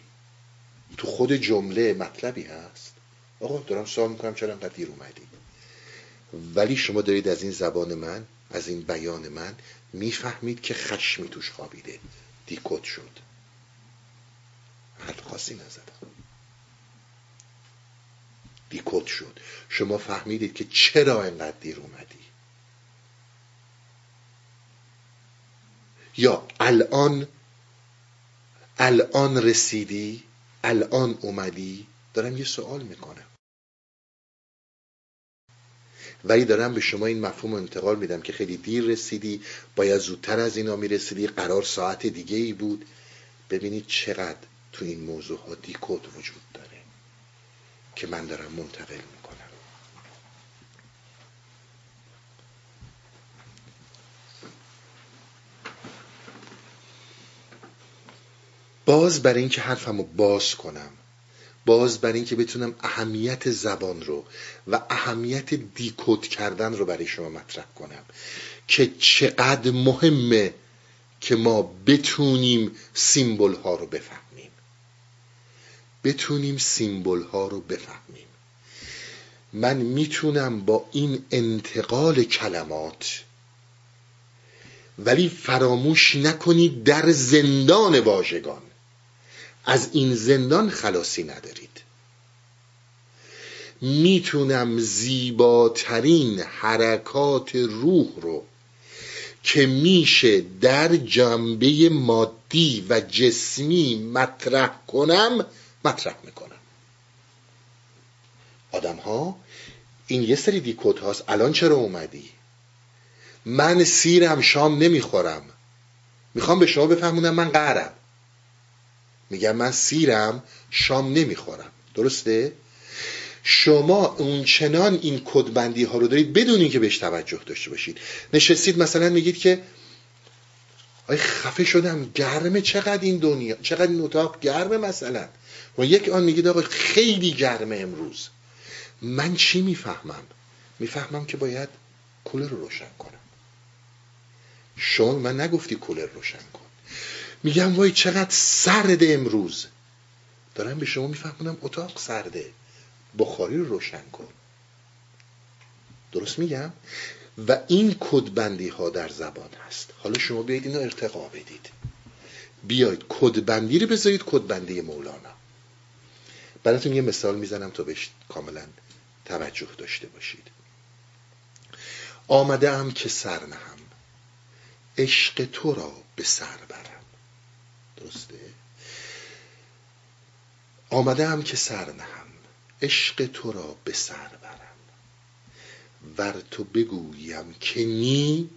تو خود جمله مطلبی هست. آقا دارم سوال می‌کنم چرا اینقدر دیر اومدی؟ ولی شما دارید از این زبان من از این بیان من می‌فهمید که خشمی توش خوابیده. دیکوت شد. حرف خاصی نزدم. دیکوت شد. شما فهمیدید که چرا اینقدر دیر اومدی؟ یا الان الان رسیدی الان اومدی؟ دارم یه سوال می‌کنم. ولی دارم به شما این مفهوم انتقال میدم که خیلی دیر رسیدی باید زودتر از اینا می‌رسیدی قرار ساعت دیگه ای بود. ببینید چقدر تو این موضوع ها دیکود وجود داره که من دارم منتقل می‌کنم. باز برای اینکه حرفمو باز کنم باز برای اینکه بتونم اهمیت زبان رو و اهمیت دیکود کردن رو برای شما مطرح کنم که چقدر مهمه که ما بتونیم سیمبل ها رو بفهمیم. بتونیم سیمبل ها رو بفهمیم. من می‌تونم با این انتقال کلمات ولی فراموش نکنید در زندان واژگان. از این زندان خلاصی ندارید. می‌تونم زیباترین حرکات روح رو که میشه در جنبه مادی و جسمی مطرح کنم مطرح می‌کنم. آدم ها این یه سری دیکوت هاست. الان چرا اومدی؟ من سیرم شام نمی‌خورم. می‌خوام به شما بفهمونم من قرم میگم من سیرم شام نمی‌خورم. درسته؟ شما اون چنان این کدبندی ها رو دارید بدون که بهش توجه داشته باشید. نشستید مثلا میگید که آی خفه شدم گرمه چقدر این دنیا چقدر این اتاق گرمه مثلا؟ و یک آن میگید آقا خیلی گرمه امروز. من چی می‌فهمم؟ می‌فهمم که باید کولر رو روشن کنم. شما من نگفتی کولر روشن کن. میگم وای چقدر سرد امروز. دارم به شما میفهمونم اتاق سرده. بخاری رو روشن کن. درست میگم؟ و این کدبندی ها در زبان هست. حالا شما بیاید اینو ارتقا بدید. بیاید کدبندی رو بذارید کدبندی مولانا. براتون یه مثال می‌زنم تا بهش کاملا توجه داشته باشید. آمده هم که سر نهم. عشق تو را به سر برم. درسته؟ آمده که سر نهم. عشق تو را به سر برم. ور تو بگویم که نی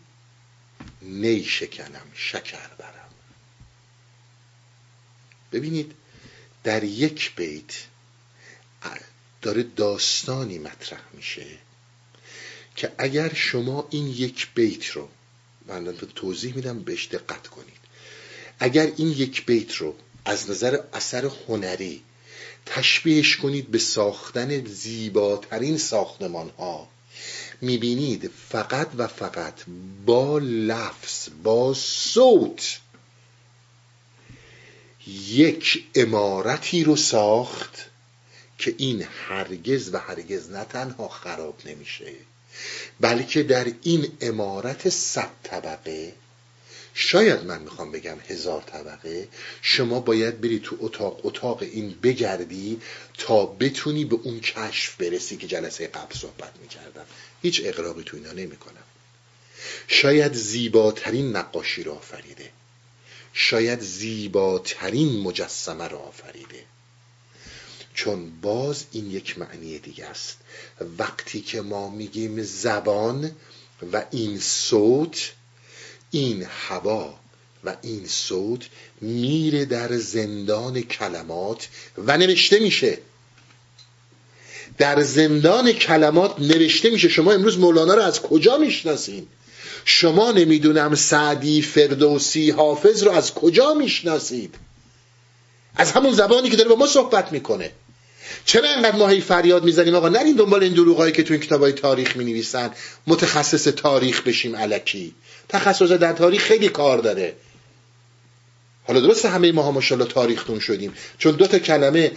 نی شکنم شکر برم. ببینید در یک بیت داره داستانی مطرح میشه که اگر شما این یک بیت رو من توضیح میدم بهش دقت کنید. اگر این یک بیت رو از نظر اثر هنری تشبیهش کنید به ساختن زیباترین ساختمان ها می‌بینید فقط و فقط با لفظ با صوت یک امارتی رو ساخت که این هرگز و هرگز نه تنها خراب نمیشه بلکه در این امارت صد طبقه شاید من می‌خوام بگم هزار طبقه شما باید بری تو اتاق اتاق این بگردی تا بتونی به اون کشف برسی که جلسه قبل صحبت می‌کردم. هیچ اقراقی تو اینا نمی‌کنم. شاید زیباترین نقاشی رو آفریده. شاید زیباترین مجسمه رو آفریده. چون باز این یک معنی دیگه است. وقتی که ما میگیم زبان و این صوت این هوا و این صوت میره در زندان کلمات و نوشته میشه. در زندان کلمات نوشته میشه شما امروز مولانا رو از کجا می‌شناسین؟ شما نمی‌دونم سعدی فردوسی حافظ رو از کجا می‌شناسید؟ از همون زبانی که داره با ما صحبت می‌کنه. چرا اینقدر ماهی فریاد می‌زنیم آقا؟ نرین دنبال این دروغایی که تو این کتابای تاریخ می نویسن متخصص تاریخ بشیم علکی. تخصص در تاریخ خیلی کار داره. حالا درست همه ما ماشاءالله تاریختون شدیم. چون دو تا کلمه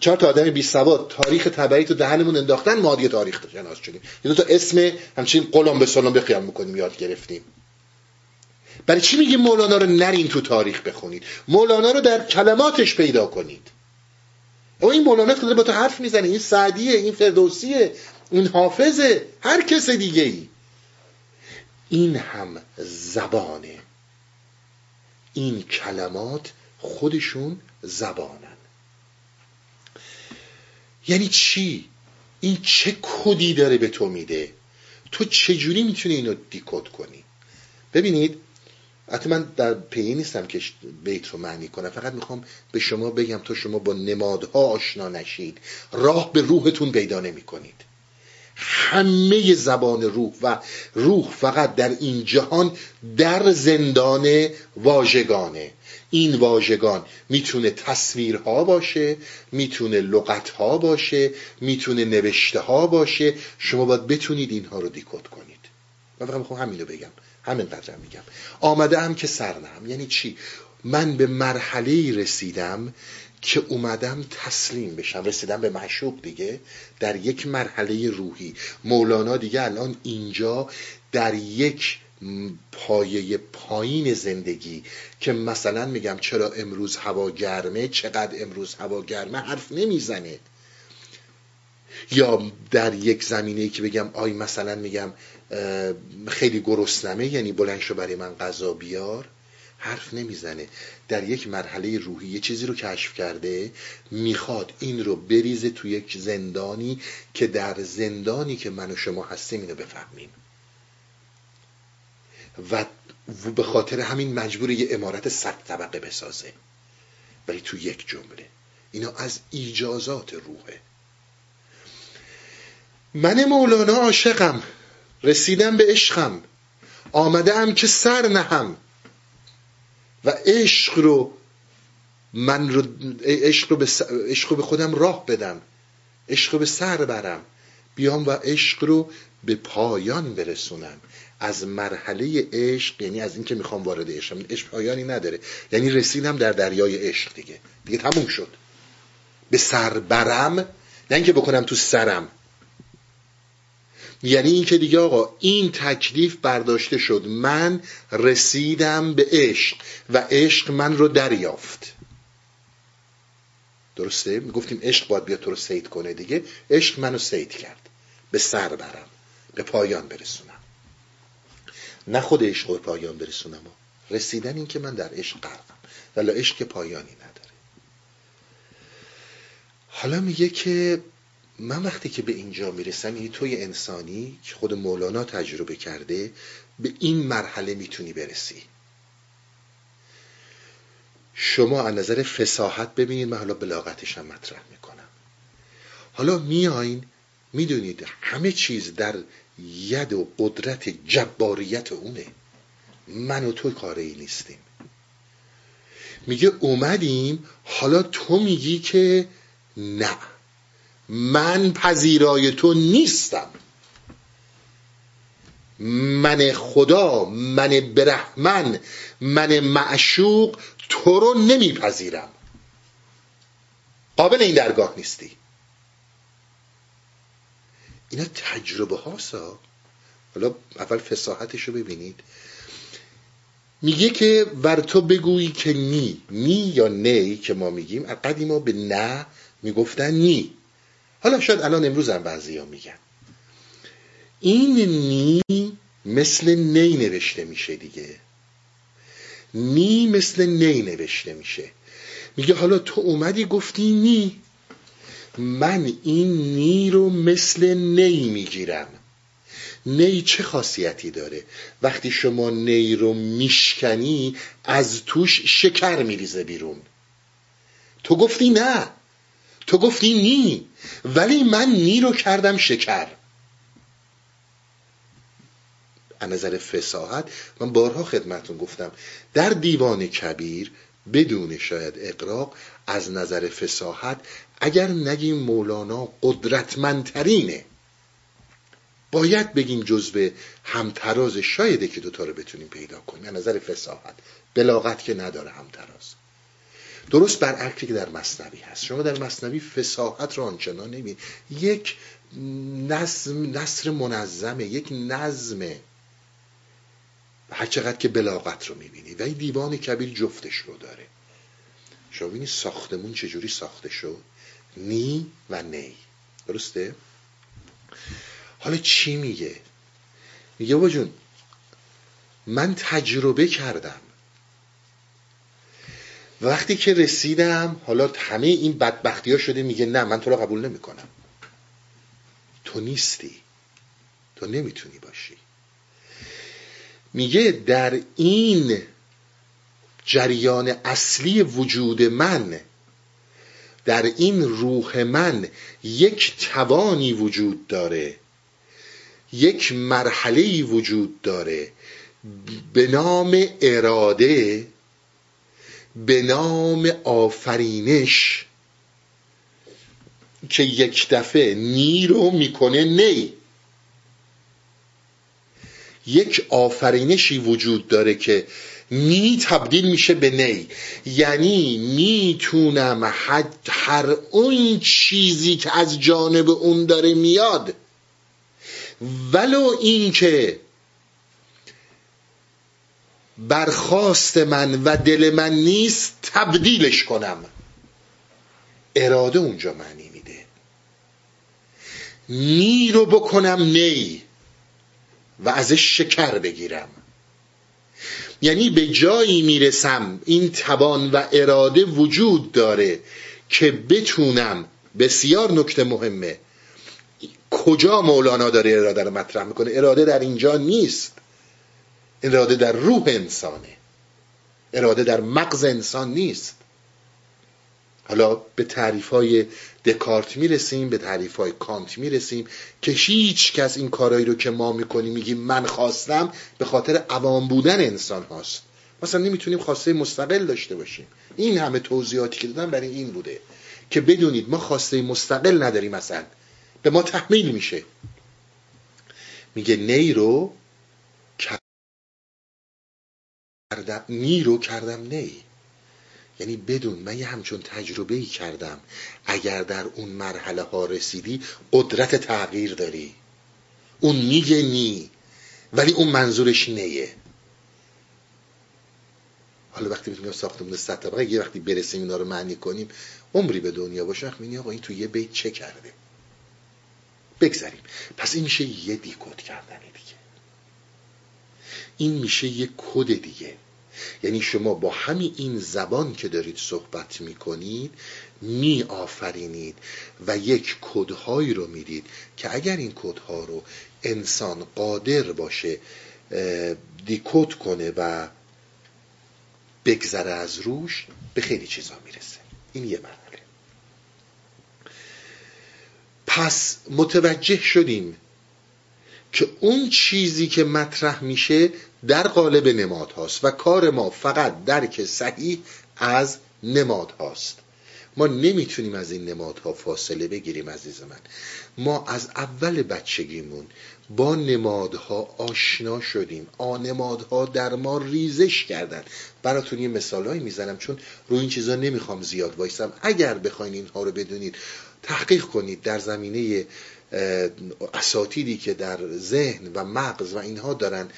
چهار تا آدم بی سواد تاریخ تبعی تو دهنمون انداختن ما دیگه تاریخ شناس شدیم. دو تا اسم همچین قلم به سلام بخیام می‌کنیم یاد گرفتیم. برای چی میگیم مولانا رو نرین تو تاریخ بخونید؟ مولانا رو در کلماتش پیدا کنید. او این مولانا که با تو حرف می‌زنه این سعدیه این فردوسیه این حافظه هر کس دیگه ای این هم زبانه. این کلمات خودشون زبانن. یعنی چی؟ این چه کدی داره به تو میده؟ تو چجوری می‌تونی اینو دیکود کنی؟ ببینید حتی من در پی نیستم که بیت رو معنی کنم. فقط می‌خوام به شما بگم تا شما با نمادها آشنا نشید. راه به روحتون پیدا نمی کنید همه زبان روح و روح فقط در این جهان در زندان واژگانه. این واژگان می‌تونه تصویرها باشه می‌تونه لغتها باشه می‌تونه نوشته ها باشه. شما باید بتونید اینها رو دیکود کنید. من فقط می‌خوام همین رو بگم. همین قدرم میگم. آمده هم که سر نهم یعنی چی؟ من به مرحله رسیدم که اومدم تسلیم بشم. رسیدم به معشوق دیگه در یک مرحله روحی. مولانا دیگه الان اینجا در یک پایه پایین زندگی که مثلا میگم چرا امروز هوا گرمه چقدر امروز هوا گرمه حرف نمی‌زنه. یا در یک زمینه که بگم آی مثلا میگم خیلی گرسنمه یعنی بلند شو برای من غذا بیار. حرف نمی‌زنه. در یک مرحله روحی یه چیزی رو کشف کرده می‌خواد این رو بریزه تو یک زندانی که در زندانی که من و شما هستیم اینو بفهمیم. و به خاطر همین مجبور یه امارت صد طبقه بسازه. ولی تو یک جمله. اینا از ایجازات روحه. من مولانا عاشقم. رسیدم به عشقم. آمده که سر نهم. و عشق رو من رو عشق رو به, عشق رو به خودم راه بدم. عشق رو به سر برم. بیام و عشق رو به پایان برسونم. از مرحله عشق یعنی از اینکه می‌خوام وارد عشقم. عشق پایانی نداره. یعنی رسیدم در دریای عشق دیگه. دیگه تموم شد. به سر برم نه اینکه بکنم تو سرم. یعنی این که دیگه آقا این تکلیف برداشته شد. من رسیدم به عشق و عشق من رو دریافت. درسته؟ گفتیم عشق باید بیاد تو رو سید کنه دیگه. عشق منو سید کرد. به سر برم. به پایان برسونم. نه خود عشق به پایان برسونم. رسیدن این که من در عشق غرقم ولی عشق پایانی نداره. حالا میگه که من وقتی که به اینجا می‌رسم یعنی توی انسانی که خود مولانا تجربه کرده به این مرحله می‌تونی برسی. شما از نظر فساحت ببینید من حالا بلاغتش هم مطرح می‌کنم. حالا میاین می‌دونید همه چیز در ید و قدرت جباریت اونه. من و تو کاره ای نیستیم. میگه اومدیم حالا تو میگی که نه. من پذیرای تو نیستم. من خدا من برحمن من معشوق تو رو نمیپذیرم. قابل این درگاه نیستی. اینا تجربه هاستا. حالا اول فساحتش رو ببینید. میگه که ور تو بگویی که نی. نی یا نی که ما میگیم قدیما به نه می‌گفتن نی. حالا شاید الان امروز هم بعضی ها میگن. این نی مثل نی نوشته میشه دیگه. نی مثل نی نوشته میشه. میگه حالا تو اومدی گفتی نی. من این نی رو مثل نی می‌گیرم. نی چه خاصیتی داره؟ وقتی شما نی رو میشکنی از توش شکر میریزه بیرون. تو گفتی نه. تو گفتی نی ولی من نی رو کردم شکر. از نظر فساحت من بارها خدمتون گفتم در دیوان کبیر بدون شاید اقراق از نظر فساحت اگر نگیم مولانا قدرتمندترینه. باید بگیم جزو همتراز شایده که دوتا رو بتونیم پیدا کنیم. از نظر فساحت بلاغت که نداره همتراز. درست برعکسی که در مصنوی هست. شما در مصنوی فساحت رو آنچنان نمید یک نظم نصر منظمه یک نظمه هر چقدر که بلاغت رو می‌بینی. و این دیوان کبیر جفتش رو داره. شما بینید ساختمون چجوری ساخته شد؟ نی و نی. درسته؟ حالا چی میگه؟ میگه با جون من تجربه کردم. وقتی که رسیدم حالا همه این بدبختی ها شده میگه نه من تو رو قبول نمی‌کنم. تو نیستی. تو نمی‌تونی باشی. میگه در این جریان اصلی وجود من در این روح من یک توانی وجود داره. یک مرحله وجود داره. به نام اراده به نام آفرینش که یک دفعه نی رو می‌کنه نی. یک آفرینشی وجود داره که نی تبدیل میشه به نی. یعنی می‌تونم هر اون چیزی که از جانب اون داره میاد ولو اینکه برخواست من و دل من نیست تبدیلش کنم. اراده اونجا معنی میده. نی رو بکنم نی و ازش شکر بگیرم. یعنی به جایی می‌رسم این توان و اراده وجود داره که بتونم بسیار نکته مهمه کجا مولانا داره اراده رو مطرح می‌کنه؟ اراده در اینجا نیست. اراده در روح انسانه. اراده در مغز انسان نیست. حالا به تعریف های دکارت می‌رسیم به تعریف های کانت می‌رسیم که هیچ کس این کارایی رو که ما می‌کنیم میگیم من خواستم به خاطر عوام بودن انسان هاست. مثلا نمی‌تونیم خواسته مستقل داشته باشیم. این همه توضیحاتی که دادم برای این بوده که بدونید ما خواسته مستقل نداریم مثلا به ما تحمیل میشه. میگه نی کردم نی رو کردم نی. یعنی بدون من یه همچون تجربه ای کردم. اگر در اون مرحله ها رسیدی قدرت تغییر داری. اون میگه نی ولی اون منظورش نیه. حالا وقتی می‌تونیم ساختمون صد طبقه یه وقتی برسیم اینا رو معنی کنیم عمری به دنیا باشه. وقت آقا این تو یه بیت چه کرده بگذاریم پس این میشه یه دیکود کردن دیگه. این میشه یه کد دیگه. یعنی شما با همین این زبان که دارید صحبت می‌کنید می آفرینید و یک کدهایی رو می‌دید که اگر این کدها رو انسان قادر باشه دیکود کنه و بگذره از روش به خیلی چیزا می‌رسه. این یه مرحله. پس متوجه شدیم که اون چیزی که مطرح میشه در قالب نماد هاست و کار ما فقط درک صحیح از نماد هاست. ما نمی‌تونیم از این نمادها فاصله بگیریم عزیز من. ما از اول بچگیمون با نمادها آشنا شدیم. آ نمادها در ما ریزش کردن. براتون یه مثالهایی می‌زنم چون روی این چیزا نمی‌خوام زیاد وایسم. اگر بخواین اینها رو بدونید تحقیق کنید در زمینه اساتیدی که در ذهن و مغز و اینها دارن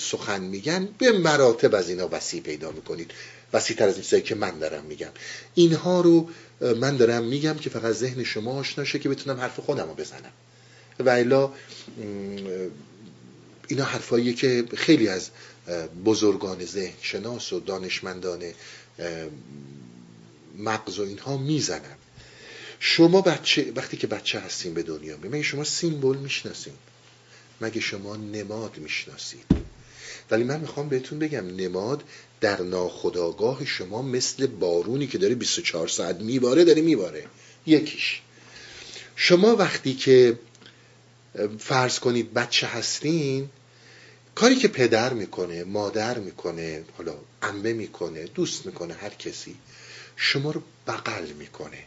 سخن میگن به مراتب از اینا وسیع پیدا می‌کنید. وسیع تر از این که من دارم میگم. اینها رو من دارم میگم که فقط ذهن شما آشنا شه که بتونم حرف خودم رو بزنم. و الا اینا حرفاییه که خیلی از بزرگان ذهن شناس و دانشمندان مغز و اینها می‌زنن. شما بچه وقتی که بچه هستین به دنیا می مگه شما سیمبل می‌شناسین مگه شما نماد می‌شناسید؟ ولی من می‌خوام بهتون بگم نماد در ناخداگاه شما مثل بارونی که داره 24 ساعت میباره داره میباره. یکیش. شما وقتی که فرض کنید بچه هستین کاری که پدر می‌کنه مادر می‌کنه حالا امه می‌کنه دوست می‌کنه هر کسی شما رو بغل می‌کنه.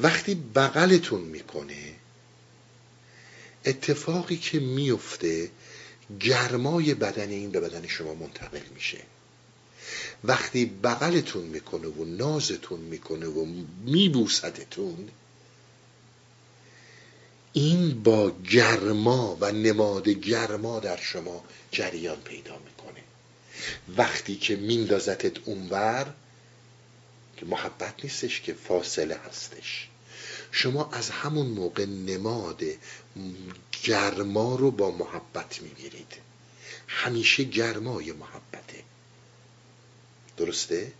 وقتی بغلتون می‌کنه اتفاقی که میفته گرمای بدن این به بدن شما منتقل میشه. وقتی بغلتون می‌کنه و نازتون می‌کنه و میبوسدتون این با گرما و نماد گرما در شما جریان پیدا می‌کنه. وقتی که میندازتت اونور که محبت نیستش که فاصله هستش. شما از همون موقع نماد گرما رو با محبت می‌گیرید. همیشه گرمای محبته. درسته؟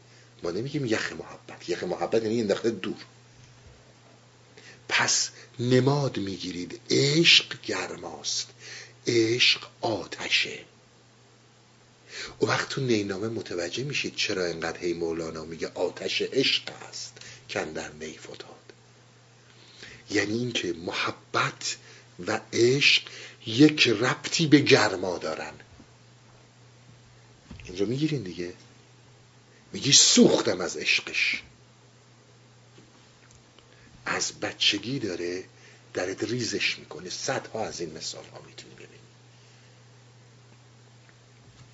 ما نمیگیم یخ محبت. یخ محبت یعنی انداخته دور. پس نماد می‌گیرید. عشق گرماست. عشق آتشه. و وقت تو نینامه متوجه میشید چرا اینقدر هی مولانا میگه آتش عشق است کن در نی فتاد. یعنی اینکه محبت و عشق یک ربطی به گرما دارن. این رو می‌گیرین دیگه. میگی سوختم از عشقش. از بچگی داره درت ریزش می‌کنه. صدها از این مثال ها می‌تونی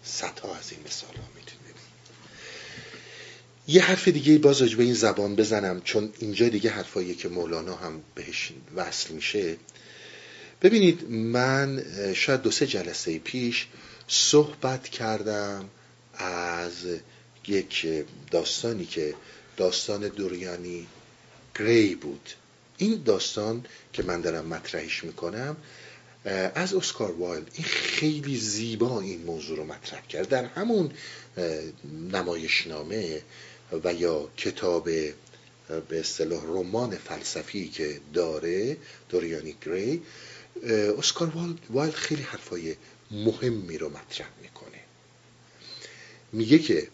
صدها از این مثال ها می‌تونی ببینی یه حرف دیگه باز به این زبان بزنم چون اینجا دیگه حرفایی که مولانا هم بهش وصل میشه. ببینید من شاید دو سه جلسه پیش صحبت کردم از یک داستانی که داستان دوریان گری بود. این داستان که من دارم مطرحش می‌کنم از اسکار وایلد این خیلی زیبا این موضوع رو مطرح کرد. در همون نمایشنامه و یا کتاب به اصطلاح رمان فلسفی که داره دوریان گری اسکار وایلد خیلی حرفای مهمی رو مطرح می‌کنه. میگه که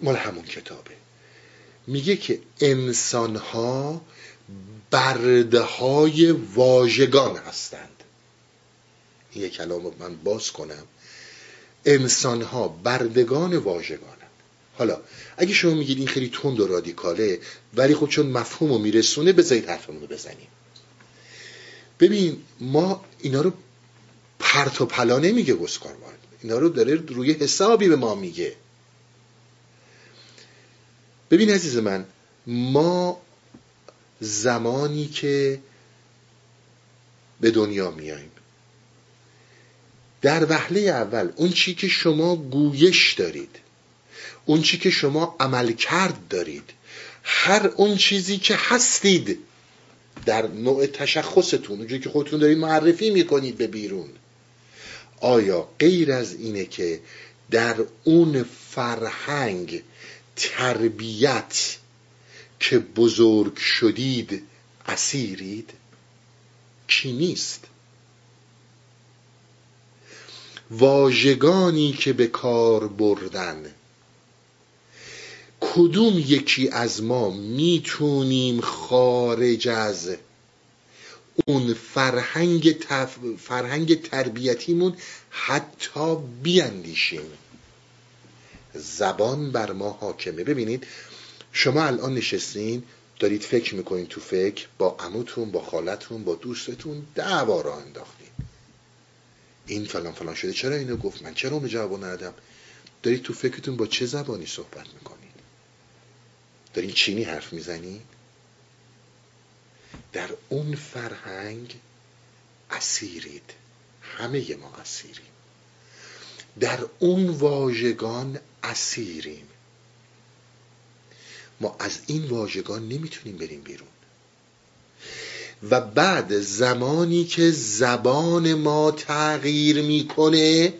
مال همون کتابه. میگه که انسان ها برده های واژگان هستند. این کلام رو من باز کنم. انسان ها بردگان واژگانند. حالا اگه شما میگید این خیلی تند و رادیکاله ولی خب چون مفهوم رو میرسونه بذارید حرفمون رو بزنیم. ببین ما اینا رو پرت و پلا نمیگه گسکار اینا رو داره روی حسابی به ما میگه. ببین عزیز من ما زمانی که به دنیا میاییم در وهله اول اون چی که شما گویش دارید اون چی که شما عمل کرد دارید هر اون چیزی که هستید در نوع تشخصتون اونجوری که خودتون دارید معرفی می‌کنید به بیرون. آیا غیر از اینه که در اون فرهنگ تربیت که بزرگ شدید اسیرید کی نیست؟ واژگانی که به کار بردن. کدوم یکی از ما می‌تونیم خارج از اون فرهنگ, تف... فرهنگ تربیتیمون حتی بیاندیشیم؟ زبان بر ما حاکمه. ببینید شما الان نشستین دارید فکر می‌کنید تو فکر با عموتون با خالتون با دوستتون دعوا را انداختین. این فلان فلان شده. چرا اینو گفت؟ من چرا اونو جواب ندادم؟ دارید تو فکرتون با چه زبانی صحبت می‌کنید دارین چینی حرف می‌زنید در اون فرهنگ اسیرید. همه ما اسیریم. در اون واژگان اسیریم. ما از این واژگان نمی‌تونیم بریم بیرون. و بعد زمانی که زبان ما تغییر می‌کنه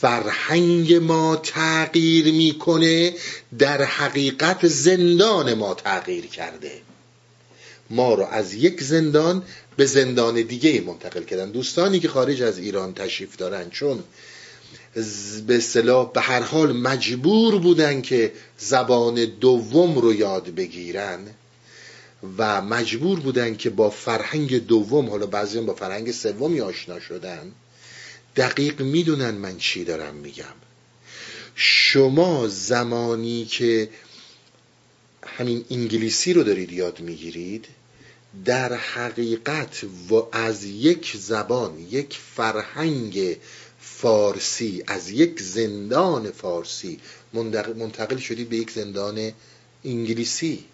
فرهنگ ما تغییر می‌کنه در حقیقت زندان ما تغییر کرده. ما رو از یک زندان به زندان دیگه منتقل کردن. دوستانی که خارج از ایران تشریف دارن چون به اصطلاح به هر حال مجبور بودن که زبان دوم رو یاد بگیرن و مجبور بودن که با فرهنگ دوم حالا بعضی با فرهنگ سومی آشنا شدن دقیق می‌دونن من چی دارم میگم. شما زمانی که همین انگلیسی رو دارید یاد می‌گیرید در حقیقت و از یک زبان یک فرهنگ فارسی از یک زندان فارسی. منتقل شدید به یک زندان انگلیسی.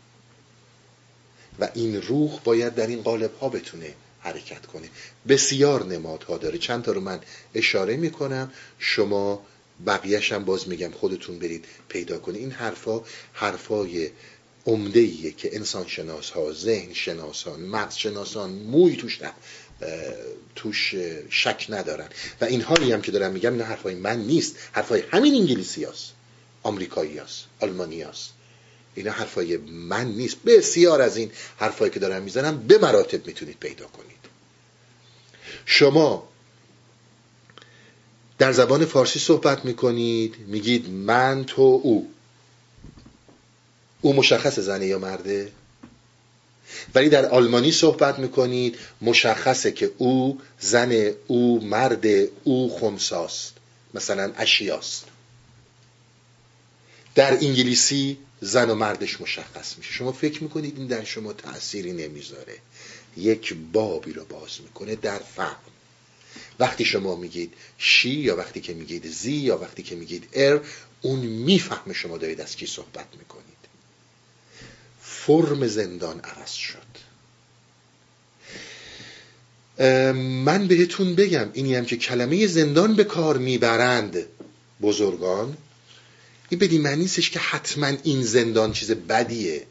و این روح باید در این قالب ها بتونه حرکت کنه. بسیار نمادها داره. چند تا رو من اشاره می‌کنم. شما بقیهش هم باز میگم. خودتون برید پیدا کنید. این حرفا حرفای عمده ایه که انسان شناس ها ذهن شناسان مغز شناسان موی توش توش شک ندارن. و اینهایی هم که دارم میگم این حرفای من نیست. حرفای همین انگلیسی هست آمریکایی هست آلمانی هست اینا حرفای من نیست. بسیار از این حرفایی که دارم می‌زنم به مراتب می‌تونید پیدا کنید. شما در زبان فارسی صحبت می‌کنید میگید من تو او. او مشخص زنه یا مرده؟ ولی در آلمانی صحبت می‌کنید مشخصه که او زن او مرد او خونساست. مثلا اشیاست. در انگلیسی زن و مردش مشخص میشه. شما فکر می‌کنید این در شما تأثیری نمی‌ذاره. یک بابی رو باز می‌کنه در فهم. وقتی شما میگید شی یا وقتی که میگید زی یا وقتی که میگید ار اون می‌فهمه شما دارید از کی صحبت می‌کنید. فرم زندان عوض شد. من بهتون بگم اینی هم که کلمه زندان به کار می‌برند بزرگان این بدی معنی نیستش که حتما این زندان چیز بدیه.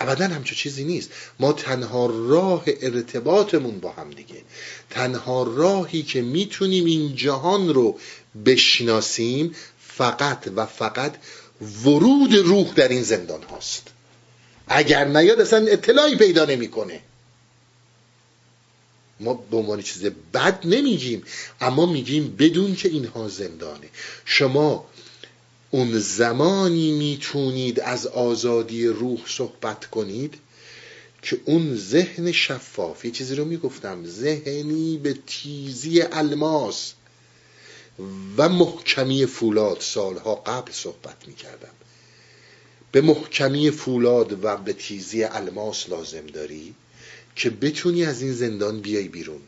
ابدا همچون چیزی نیست. ما تنها راه ارتباطمون با هم دیگه. تنها راهی که می‌تونیم این جهان رو بشناسیم فقط و فقط ورود روح در این زندان هاست. اگر نیاد اصلا اطلاعی پیدا نمی‌کنه. ما به عنوان چیز بد نمیگیم اما میگیم بدون که اینها زندانه. شما اون زمانی می‌تونید از آزادی روح صحبت کنید که اون ذهن شفاف یه چیزی رو می‌گفتم ذهنی به تیزی الماس. و محکمی فولاد سالها قبل صحبت می‌کردم. به محکمی فولاد و به تیزی الماس لازم داری که بتونی از این زندان بیای بیرون.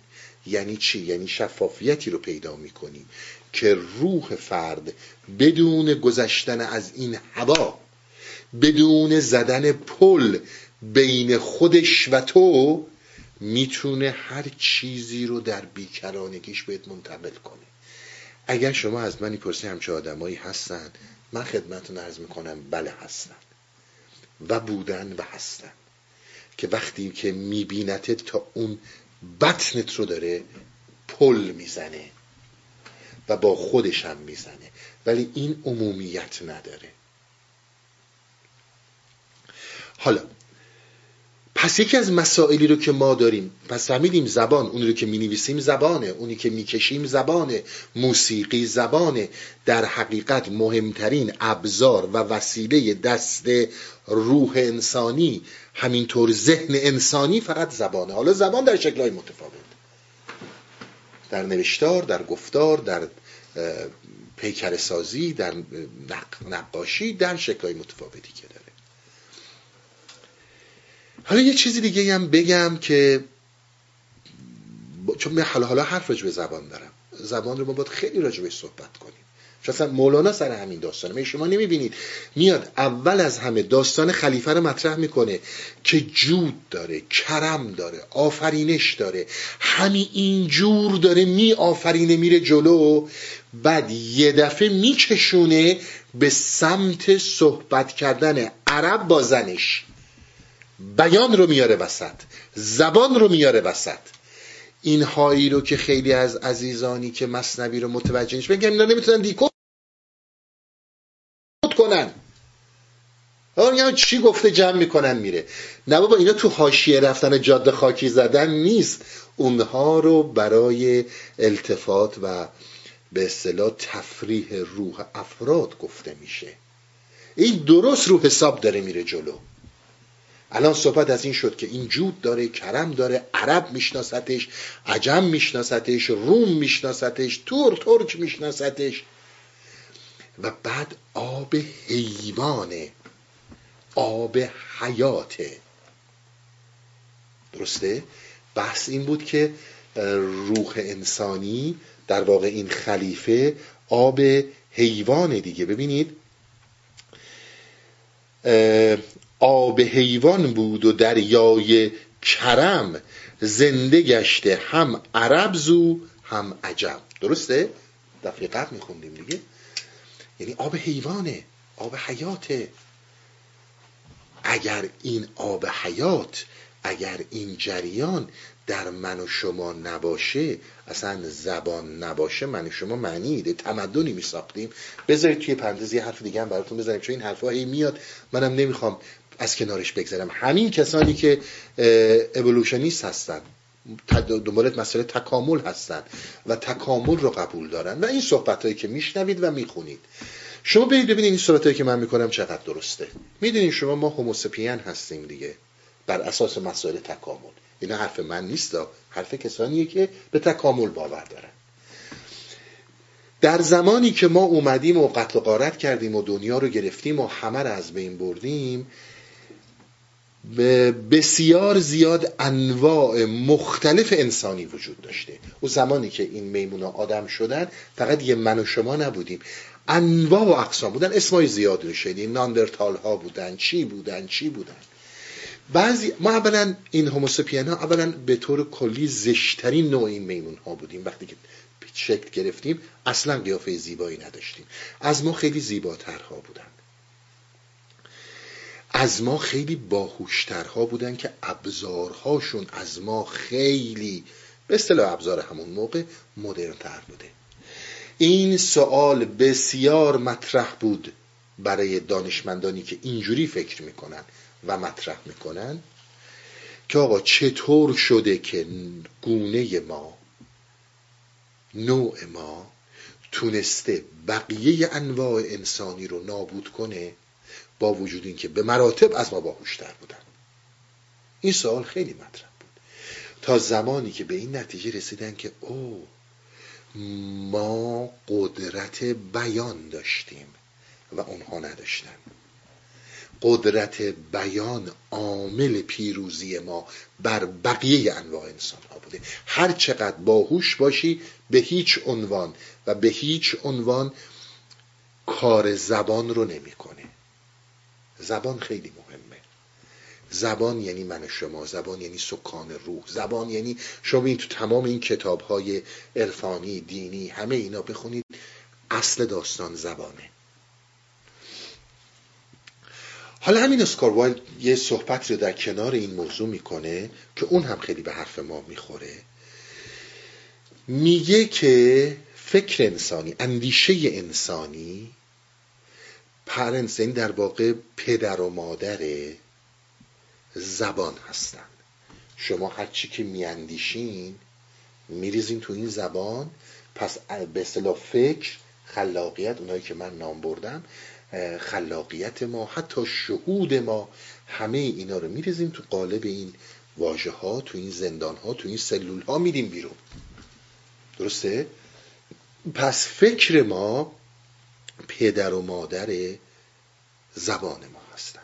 یعنی چی؟ یعنی شفافیتی رو پیدا می‌کنی که روح فرد بدون گذشتن از این هوا بدون زدن پل بین خودش و تو می‌تونه هر چیزی رو در بیکرانگیش بهت منتقل کنه. اگر شما از منی پرسی همچه آدمایی هستن من خدمتتون عرض می‌کنم بله هستن. و بودن و هستن. که وقتی که میبینتت تا اون بطنت رو داره پل می‌زنه و با خودش هم می‌زنه. ولی این عمومیت نداره. حالا پس یکی از مسائلی رو که ما داریم پس فهمیدیم زبان اونی رو که می نویسیم زبانه اونی که می کشیم زبانه موسیقی زبانه. در حقیقت مهمترین ابزار و وسیله دست روح انسانی همینطور ذهن انسانی فقط زبانه. حالا زبان در شکلهای متفاوت. در نوشتار در گفتار در پیکر در نقاشی در شکلهای متفاوتی که داره حالا یه چیزی دیگه هم بگم که چون من حالا حالا حرف راجع به زبان دارم. زبان رو ما باید خیلی راجع به صحبت کنیم. اصلا مولانا سر همین داستانه. می شما نمی‌بینید. میاد اول از همه داستان خلیفه رو مطرح می‌کنه که جود داره کرم داره آفرینش داره. همین اینجور داره می آفرینه میره جلو. بعد یه دفعه میکشونه به سمت صحبت کردن عرب با زنش. بیان رو میاره وسط زبان رو میاره وسط. این هایی رو که خیلی از عزیزانی که مصنبی رو متوجه نیست بگم اینا نمی‌تونن دیکود کنن. میگم چی گفته جمع می‌کنن میره. نه بابا اینا تو حاشیه رفتن جاده خاکی زدن نیست. اونها رو برای التفات و به اصطلاح تفریح روح افراد گفته میشه. این درست رو حساب داره میره جلو. الان صحبت از این شد که این جود داره کرم داره عرب میشناستش عجم میشناستش روم میشناستش تور ترک میشناستش و بعد آب حیوانه آب حیاته درسته؟ بحث این بود که روح انسانی در واقع این خلیفه آب حیوان دیگه. ببینید آب حیوان بود و دریای کرم زنده گشته هم عرب زو هم عجم. درسته؟ دفعه قبل میخوندیم دیگه. یعنی آب حیوانه آب حیاته. اگر این آب حیات اگر این جریان در من و شما نباشه اصلا زبان نباشه من و شما معنی ایده تمدنی می ساختیم بذارید توی پندز یه حرف دیگه هم براتون بذاریم چون این حرف هی میاد. منم نمی‌خوام از کنارش بگذارم. همین کسانی که اولوشنیست هستن دنبالت مسئله تکامل هستن و تکامل رو قبول دارن و این صحبت هایی که میشنوید و می‌خونید. شما برید ببینید این صحبت هایی که من می‌کنم چقدر درسته. می‌دونید شما ما هوموسپین هستیم دیگه بر اساس مسائل تکامل. اینا حرف من نیست حرف کسانیه که به تکامل باور دارن. در زمانی که ما اومدیم و قتل و قارت کردیم و دنیا رو گرفتیم و همه رو از بین بردیم بسیار زیاد انواع مختلف انسانی وجود داشته. او زمانی که این میمونا آدم شدن فقط یه من و شما نبودیم. انواع و اقسام بودن. اسمای زیاد رو شدیم ناندرتال ها بودن چی بودن چی بودن. بعضی ما اولا این هوموسپین ها اولا به طور کلی زشترین نوع این میمون ها بودیم. وقتی که شکل گرفتیم اصلا قیافه زیبایی نداشتیم. از ما خیلی زیباترها بودن. از ما خیلی باهوشترها بودن که ابزارهاشون از ما خیلی به اصطلاح ابزار همون موقع مدرنتر بوده. این سوال بسیار مطرح بود برای دانشمندانی که اینجوری فکر می‌کنن و مطرح می‌کنن که آقا چطور شده که گونه ما نوع ما تونسته بقیه انواع انسانی رو نابود کنه؟ با وجود اینکه به مراتب از ما باهوشتر بودن. این سوال خیلی مطرح بود. تا زمانی که به این نتیجه رسیدن که او ما قدرت بیان داشتیم و اونها نداشتن. قدرت بیان عامل پیروزی ما بر بقیه انواع انسان ها بوده. هر چقدر باهوش باشی به هیچ عنوان و به هیچ عنوان کار زبان رو نمی‌کنه زبان خیلی مهمه. زبان یعنی من شما زبان یعنی سکان روح زبان یعنی شما این تو تمام این کتاب های عرفانی دینی همه اینا بخونید اصل داستان زبانه. حالا همین اسکار یه صحبت رو در کنار این موضوع می‌کنه که اون هم خیلی به حرف ما می‌خوره. میگه که فکر انسانی اندیشه انسانی پرنس این در واقع پدر و مادر زبان هستن. شما هر چی که میاندیشین میریزین تو این زبان پس به اصطلاح فکر خلاقیت اونایی که من نام بردم خلاقیت ما حتی شهود ما همه اینا رو میریزیم تو قالب این واژه ها تو این زندان ها تو این سلول ها میدیم بیرون. درسته؟ پس فکر ما پدر و مادر زبان ما هستند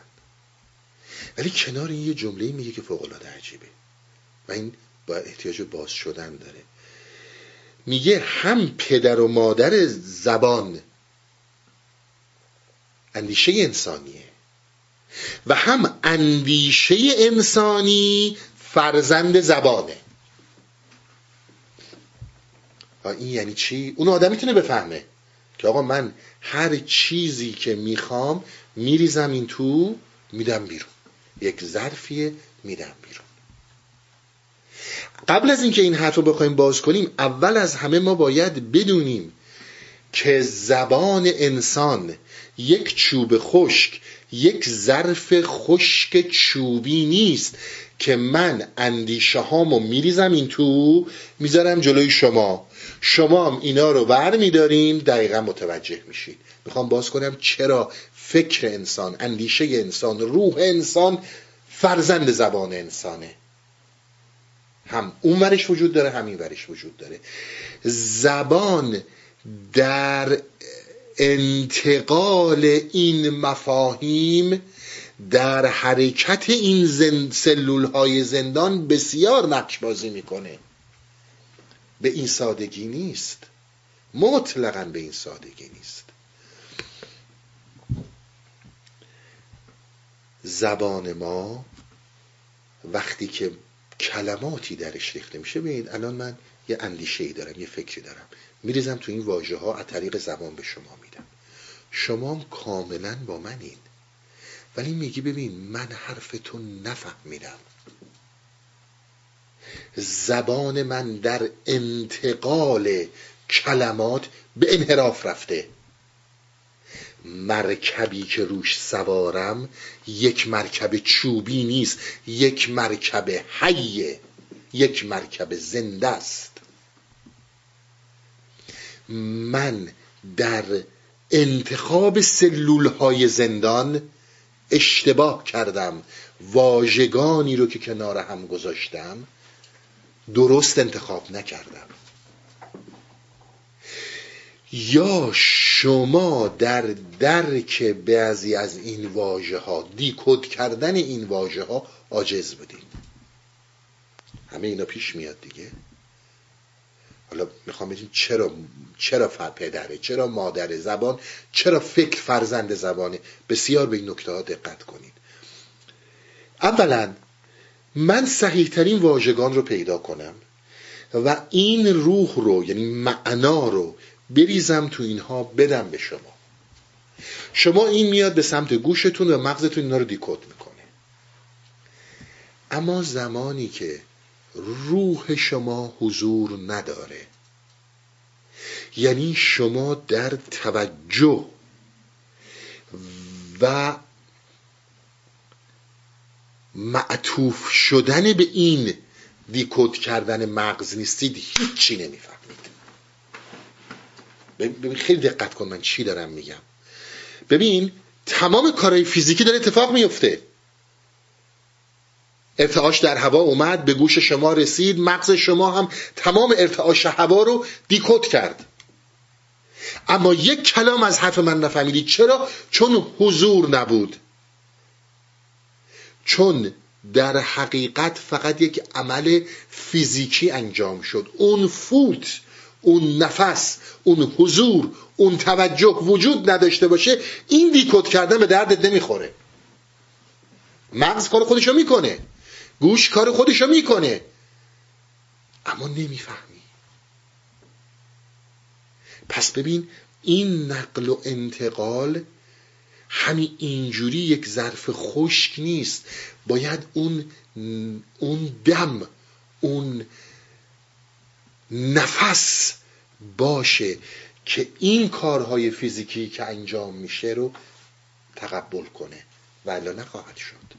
ولی کنار این یه جمله میگه که فوق العاده عجیبه. و این با احتیاج باز شدن داره. میگه هم پدر و مادر زبان اندیشه انسانیه و هم اندیشه انسانی فرزند زبانه. این یعنی چی؟ اون آدم می‌تونه بفهمه. که آقا من هر چیزی که می‌خوام میریزم این تو میدم بیرون. یک ظرفیه میدم بیرون. قبل از اینکه این حرف رو بخوایم باز کنیم اول از همه ما باید بدونیم که زبان انسان یک چوب خشک یک ظرف خشک چوبی نیست که من اندیشه هامو میریزم این تو می‌ذارم جلوی شما. شما هم اینا رو ور میدارین دقیقا متوجه میشید می‌خوام باز کنم چرا فکر انسان اندیشه انسان روح انسان فرزند زبان انسانه. هم اون ورش وجود داره همین ورش وجود داره. زبان در انتقال این مفاهیم در حرکت این زن... سلول های زندان بسیار نقش بازی می‌کنه. به این سادگی نیست. مطلقا به این سادگی نیست. زبان ما وقتی که کلماتی درش ریخته میشه ببینید الان من یه اندیشه ای دارم یه فکری دارم. میریزم تو این واژه ها از طریق زبان به شما میدم. شما هم کاملا با منین. ولی میگی ببین من حرفتون نفهمیدم. زبان من در انتقال کلمات به انحراف رفته. مرکبی که روش سوارم یک مرکب چوبی نیست یک مرکب حیه یک مرکب زنده است. من در انتخاب سلول های زندان اشتباه کردم واژگانی رو که کنار هم گذاشتم درست انتخاب نکردم. یا شما در درک بعضی از این واژه ها دیکود کردن این واژه ها عاجز بودین همه اینا پیش میاد دیگه. حالا می‌خوام بگیم چرا چرا پدره چرا مادر زبان چرا فکر فرزند زبانه؟ بسیار به این نکته ها دقت کنید. اولا من صحیح ترین واژگان رو پیدا کنم و این روح رو یعنی معنا رو بریزم تو اینها بدم به شما. شما این میاد به سمت گوشتون و مغزتون اینا رو دیکود می‌کنه. اما زمانی که روح شما حضور نداره یعنی شما در توجه و معطوف شدن به این دیکود کردن مغز نیستید هیچی نمی‌فهمید. ببین خیلی دقت کن من چی دارم میگم. ببین تمام کارهای فیزیکی داره اتفاق میفته ارتعاش در هوا اومد به گوش شما رسید مغز شما هم تمام ارتعاش هوا رو دیکود کرد. اما یک کلام از حرف من نفهمیدید. چرا؟ چون حضور نبود. چون در حقیقت فقط یک عمل فیزیکی انجام شد. اون فوت اون نفس اون حضور اون توجه وجود نداشته باشه این دیکود کردن به دردت نمی‌خوره. مغز کار خودشو می‌کنه. گوش کار خودشو می‌کنه. اما نمی‌فهمی. پس ببین این نقل و انتقال همین اینجوری یک ظرف خشک نیست باید اون اون دم اون نفس باشه که این کارهای فیزیکی که انجام میشه رو تقبل کنه ولی نخواهد شد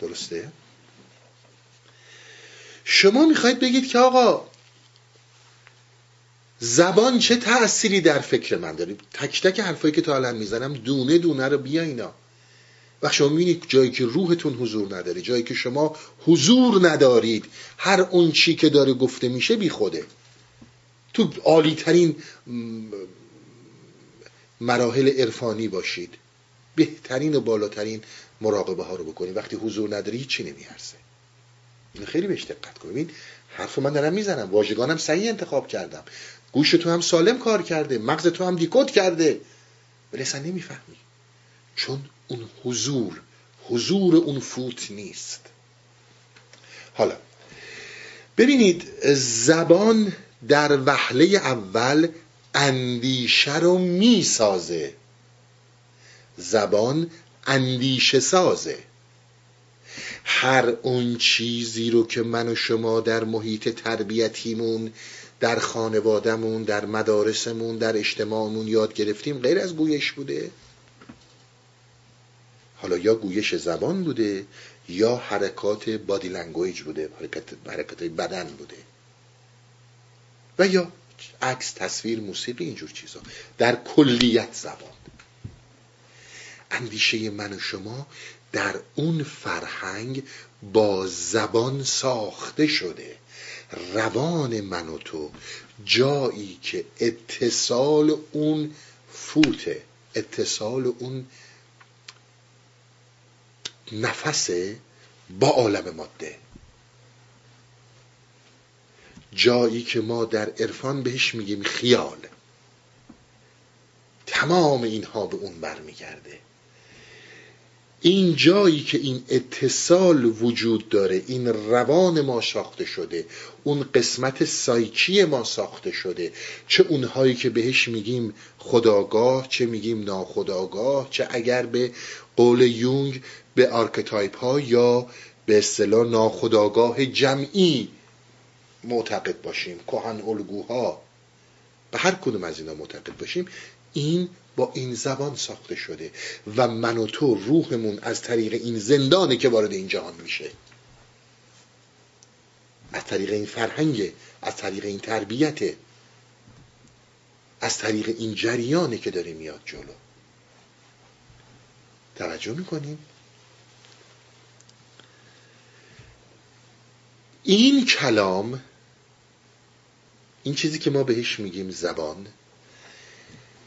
درسته؟ شما می‌خواید بگید که آقا زبان چه تأثیری در فکر من داره؟ تک تک حرفایی که تا الان می‌زنم دونه دونه رو بیا اینا. و شما می‌بینید جایی که روحتون حضور نداره جایی که شما حضور ندارید هر اون چی که داره گفته میشه بی خوده. تو عالی ترین مراحل عرفانی باشید. بهترین و بالاترین مراقبه ها رو بکنید. وقتی حضور نداری چی نمیارزه این خیلی بهش دقت کنید. حرف من دارم می‌زنم. واژگانم صحیح انتخاب کردم. گوش تو هم سالم کار کرده مغز تو هم دیکود کرده. ولی اصلا نمی‌فهمی. چون اون حضور حضور اون فوت نیست. حالا ببینید زبان در وحله اول اندیشه رو می‌سازه. زبان اندیشه سازه. هر اون چیزی رو که من و شما در محیط تربیتیمون در خانوادهمون در مدارسمون در اجتماعمون یاد گرفتیم. غیر از گویش بوده. حالا یا گویش زبان بوده یا حرکات body language بوده حرکت, حرکت بدن بوده. و یا عکس تصویر موسیقی اینجور چیزا. در کلیت زبان. اندیشه من و شما در اون فرهنگ با زبان ساخته شده. روان من و تو جایی که اتصال اون فوته اتصال اون نفسه با عالم ماده. جایی که ما در عرفان بهش میگیم خیال. تمام اینها به اون برمیگرده. این جایی که این اتصال وجود داره این روان ما ساخته شده اون قسمت سایکی ما ساخته شده چه اونهایی که بهش میگیم خودآگاه چه میگیم ناخودآگاه چه اگر به قول یونگ به archetype ها یا به اصطلاح ناخودآگاه جمعی معتقد باشیم کهن الگوها. به هر کدوم از اینا معتقد باشیم. این با این زبان ساخته شده و من و تو روحمون از طریق این زندانه که وارد این جهان میشه. از طریق این فرهنگ از طریق این تربیت از طریق این جریانه که داره میاد جلو. توجه می‌کنیم؟ این کلام این چیزی که ما بهش میگیم زبان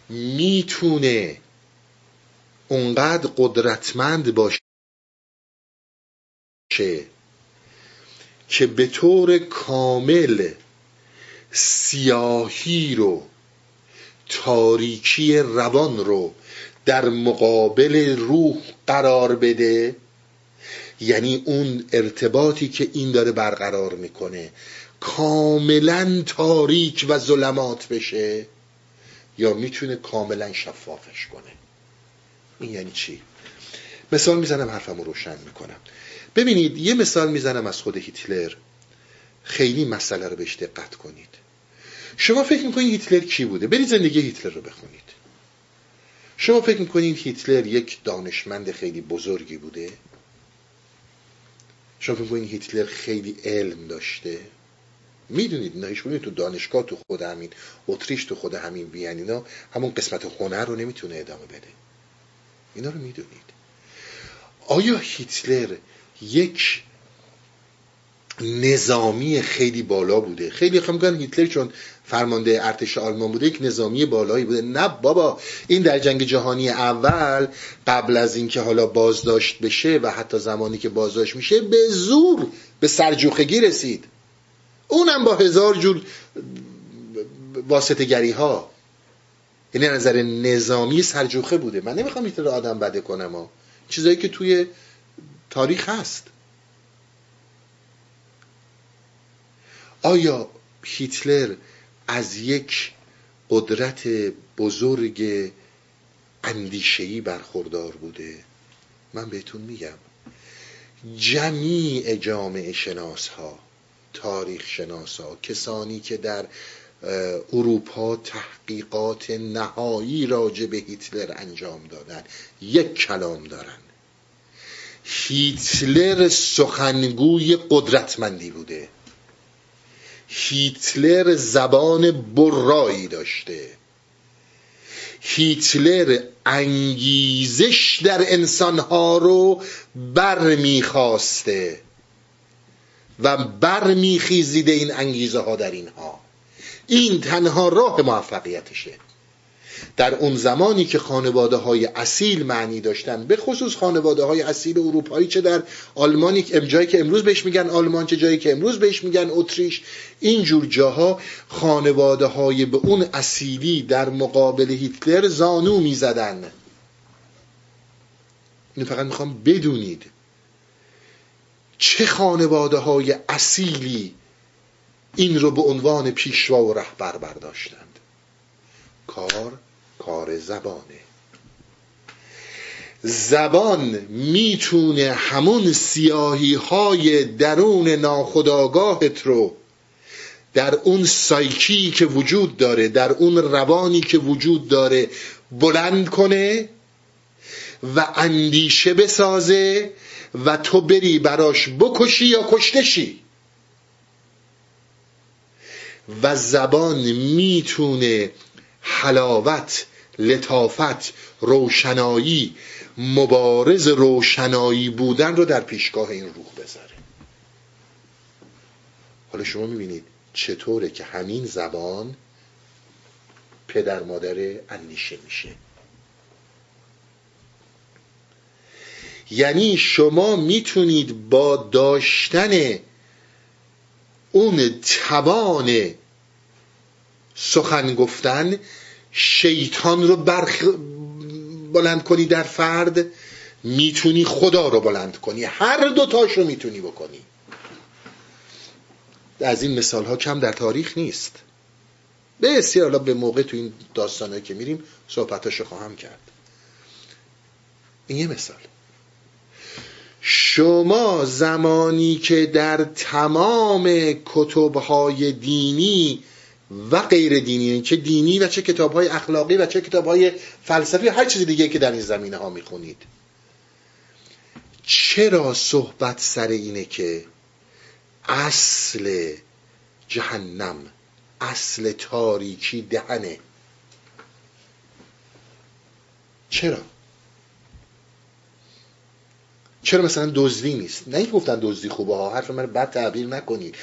می‌تونه اونقدر قدرتمند باشه که به طور کامل سیاهی رو تاریکی روان رو در مقابل روح قرار بده. یعنی اون ارتباطی که این داره برقرار می‌کنه. کاملا تاریک و ظلمات بشه. یا می‌تونه کاملا شفافش کنه. این یعنی چی؟ مثال می‌زنم حرفمو روشن می‌کنم. ببینید یه مثال می‌زنم از خود هیتلر. خیلی مسئله رو بهش دقت کنید. شما فکر می‌کنید هیتلر کی بوده؟ برید زندگی هیتلر رو بخونید. شما فکر می‌کنید هیتلر یک دانشمند خیلی بزرگی بوده؟ شما فکر می‌کنید هیتلر خیلی علم داشته؟ می‌دونید هیچ تو دانشگاه تو خود همین اتریش تو خود همین وین اینا همون قسمت هنر رو نمی‌تونه ادامه بده. اینا رو می‌دونید. آیا هیتلر یک نظامی خیلی بالا بوده؟ خیلی خیلی میگن هیتلر چون فرمانده ارتش آلمان بوده یک نظامی بالایی بوده. نه بابا این در جنگ جهانی اول قبل از اینکه حالا بازداشت بشه و حتی زمانی که بازداشت میشه به زور به سرجوخگی رسید. اونم با هزار جور واسطه گری ها. یعنی نظر نظامی سرجوخه بوده. من نمی‌خوام هیتلر آدم بده کنم ها. چیزایی که توی تاریخ هست. آیا هیتلر از یک قدرت بزرگ اندیشهی برخوردار بوده؟ من بهتون میگم. جمیع جامعه شناس ها تاریخ شناسا کسانی که در اروپا تحقیقات نهایی راجع به هیتلر انجام دادن. یک کلام دارن. هیتلر سخنگوی قدرتمندی بوده. هیتلر زبان برایی داشته. هیتلر انگیزش در انسانها رو برمیخواسته. و برمیخیزیده این انگیزه ها در اینها. این تنها راه موفقیتشه. در اون زمانی که خانواده های اصیل معنی داشتن به خصوص خانواده های اصیل اروپایی چه در آلمانی جایی که امروز بهش میگن آلمان چه جایی که امروز بهش میگن اتریش اینجور جاها خانواده های به اون اصیلی در مقابل هیتلر زانو می‌زدن. اینو فقط می‌خوام بدونید چه خانواده های اصیلی این رو به عنوان پیشوا و رهبر برداشتند؟ کار کار زبانه. زبان می‌تونه همون سیاهی های درون ناخداگاهت رو در اون سایکی که وجود داره در اون روانی که وجود داره بلند کنه و اندیشه بسازه و تو بری براش بکشی یا کشتشی. و زبان می‌تونه حلاوت لطافت روشنایی مبارز روشنایی بودن رو در پیشگاه این روح بذاره. حالا شما می‌بینید چطوره که همین زبان پدر مادر اندیشه میشه. یعنی شما می‌تونید با داشتن اون توان سخن گفتن شیطان رو برخ بلند کنی در فرد می‌تونی خدا رو بلند کنی. هر دو تاش رو می‌تونی بکنی. از این مثال ها کم در تاریخ نیست. بسیار حالا به موقع تو این داستانه که میریم صحبتاشو خواهم کرد. این یه مثال. شما زمانی که در تمام کتبهای دینی و غیر دینی یعنی چه دینی و چه کتابهای اخلاقی و چه کتابهای فلسفی هر چیز دیگه که در این زمینه ها می‌خونید. چرا صحبت سر اینه که اصل جهنم اصل تاریکی دهنه؟ چرا؟ چرا مثلا دزدی نیست؟ نه این گفتن دزدی خوبه ها حرف من بد تعبیر نکنید.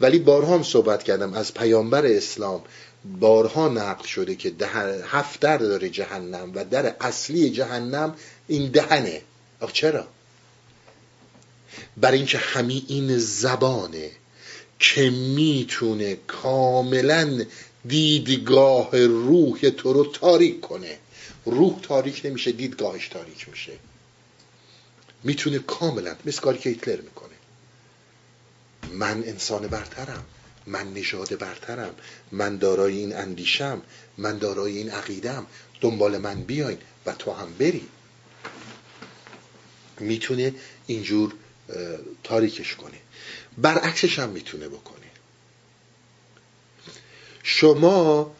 ولی بارها هم صحبت کردم از پیامبر اسلام بارها نقل شده که هفت در داره جهنم و در اصلی جهنم این دهنه. آخ چرا؟ برای اینکه همین این زبانه که می‌تونه کاملا دیدگاه روح تو رو تاریک کنه. روح تاریک نمیشه دیدگاهش تاریک میشه. می‌تونه کاملا مثل کاری که هیتلر می‌کنه. من انسان برترم من نژاد برترم من دارای این اندیشم من دارای این عقیدم. دنبال من بیاین و تو هم بری. می‌تونه اینجور تاریکش کنه. برعکسش هم می‌تونه بکنه. شما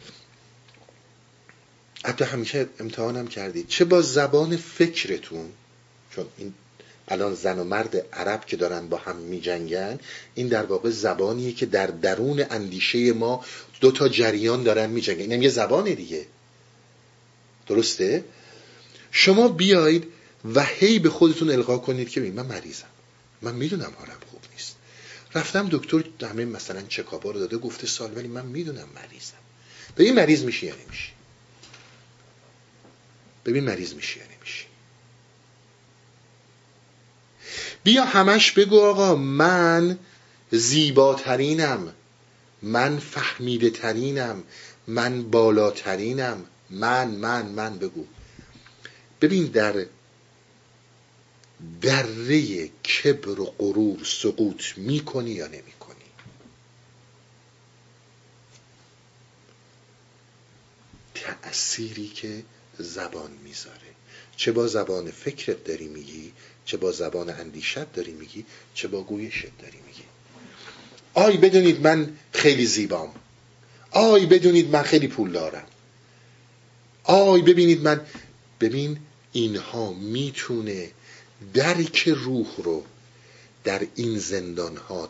حتی همیشه امتحانم کردید. چه با زبان فکرتون چون این الان زن و مرد عرب که دارن با هم می جنگن این در واقع زبانیه که در درون اندیشه ما دو تا جریان دارن می جنگن اینم یه زبانه دیگه. درسته؟ شما بیاید و هی به خودتون القا کنید که من مریضم. من می‌دونم حالم خوب نیست. رفتم دکتر همه مثلا چکابا رو داده گفته سال ولی من می‌دونم مریضم. ببین مریض میشی یا نمیشی؟ ببین مریض میشی یا بیا همش بگو آقا من زیباترینم من فهمیده ترینم من بالاترینم. من من من بگو. ببین در دره کبر و غرور سقوط می‌کنی یا نمی‌کنی؟ تأثیری که زبان می‌ذاره. چه با زبان فکرت داری میگی چه با زبان اندیشت داری میگی چه با گویشت داری میگی. آی بدونید من خیلی زیبام. آی بدونید من خیلی پول دارم. آی ببینید من ببین اینها می‌تونه درک روح رو در این زندان ها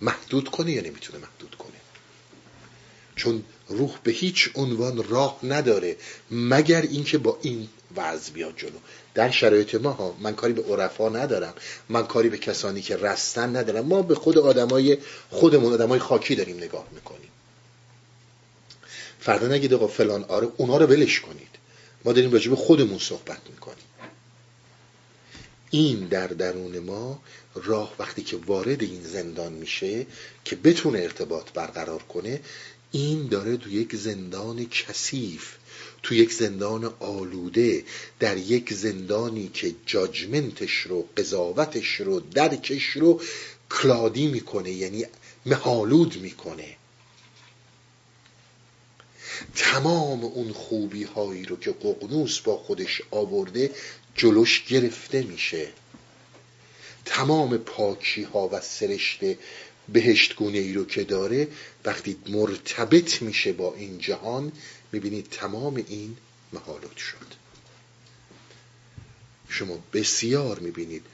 محدود کنه یا نمی‌تونه محدود کنه؟ چون روح به هیچ عنوان راه نداره مگر اینکه با این وضع بیاد جلو. در شرایط ما ها من کاری به عرفا ندارم من کاری به کسانی که رستن ندارم. ما به خود آدمای خودمون آدمای خاکی داریم نگاه می‌کنیم. فردا نگید آقا فلان آره اونا رو ولش کنید. ما داریم راجع به خودمون صحبت می‌کنیم. این در درون ما راه وقتی که وارد این زندان میشه که بتونه ارتباط برقرار کنه این داره تو یک زندان کثیف تو یک زندان آلوده در یک زندانی که جاجمنتش رو قضاوتش رو درکش رو کلادی می‌کنه یعنی مهالود می‌کنه. تمام اون خوبی هایی رو که ققنوس با خودش آورده جلوش گرفته میشه. تمام پاکی ها و سرشت بهشت گونه ای رو که داره وقتی مرتبط میشه با این جهان می‌بینید تمام این محالات شد. شما بسیار می‌بینید.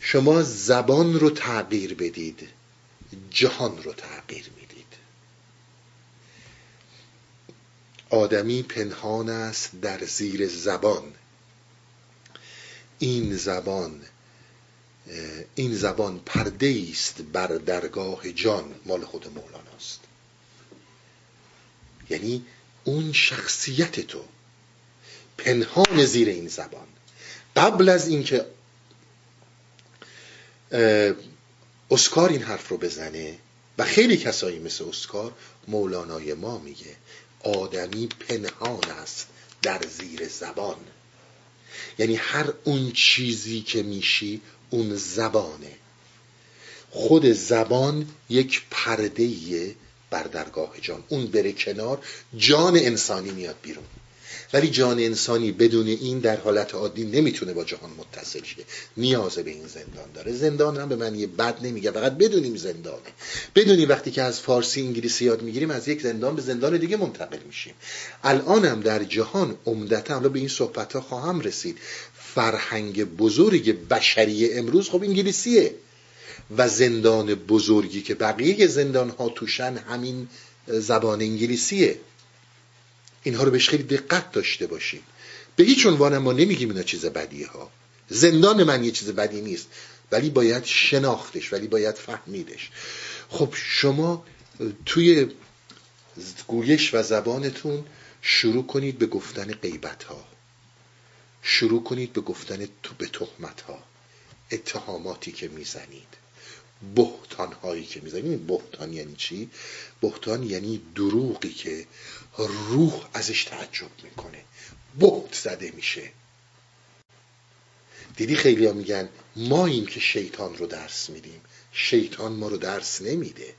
شما زبان رو تغییر بدید جهان رو تغییر می‌دید. آدمی پنهان است در زیر زبان. این زبان این زبان پرده است بر درگاه جان مال خود مولاناست. یعنی اون شخصیت تو پنهان زیر این زبان. قبل از اینکه اسکار این حرف رو بزنه و خیلی کسایی مثل اسکار مولانای ما میگه آدمی پنهان است در زیر زبان. یعنی هر اون چیزی که میشی اون زبانه. خود زبان یک پرده بر درگاه جان. اون بره کنار جان انسانی میاد بیرون. ولی جان انسانی بدون این در حالت عادی نمی‌تونه با جهان متصل شه. نیاز به این زندان داره. زندان هم به من یه بد نمیگه. فقط بدونیم زندانه. بدونیم وقتی که از فارسی انگلیسی یاد می‌گیریم از یک زندان به زندان دیگه منتقل میشیم. الان هم در جهان عمدتا حالا به این صحبت ها خواهم رسید. فرهنگ بزرگ بشری امروز خب انگلیسیه و زندان بزرگی که بقیه زندان ها توشن همین زبان انگلیسیه. اینها رو بهش خیلی دقت داشته باشید به هیچ عنوان ما نمیگیم اینا چیز بدیه ها. زندان من یه چیز بدی نیست ولی باید شناختش ولی باید فهمیدش. خب شما توی گویش و زبانتون شروع کنید به گفتن غیبت ها شروع کنید به گفتن تو به تهمت ها اتهاماتی که می‌زنید. بهتان هایی که می‌زنید. بهتان یعنی چی؟ بهتان یعنی دروغی که روح ازش تعجب می‌کنه. بهت زده میشه. دیدی خیلی میگن ما این که شیطان رو درس میدیم. شیطان ما رو درس نمیده.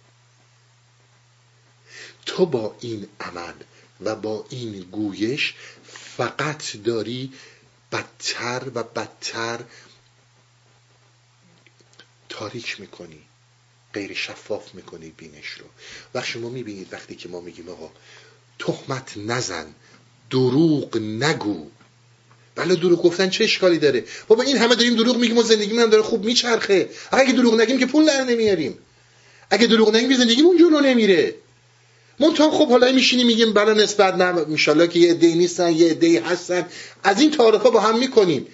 تو با این عمل و با این گویش فقط داری بدتر و بدتر تاریک می‌کنی غیر شفاف می‌کنی بینش رو. و شما می‌بینید وقتی که ما میگیم آقا تهمت نزن دروغ نگو. بله دروغ گفتن چه اشکالی داره؟ بابا این همه داریم دروغ میگیم و زندگی هم داره خوب میچرخه. اگه دروغ نگیم که پول در نمیاریم. اگه دروغ نگیم زندگی اون جلو نمیره. منتها خب حالا میشینیم میگیم بلا نسبت نه انشالله که یه عده‌ای نیستن یه عده‌ای هستن. از این تاریخا با هم می‌کنیم.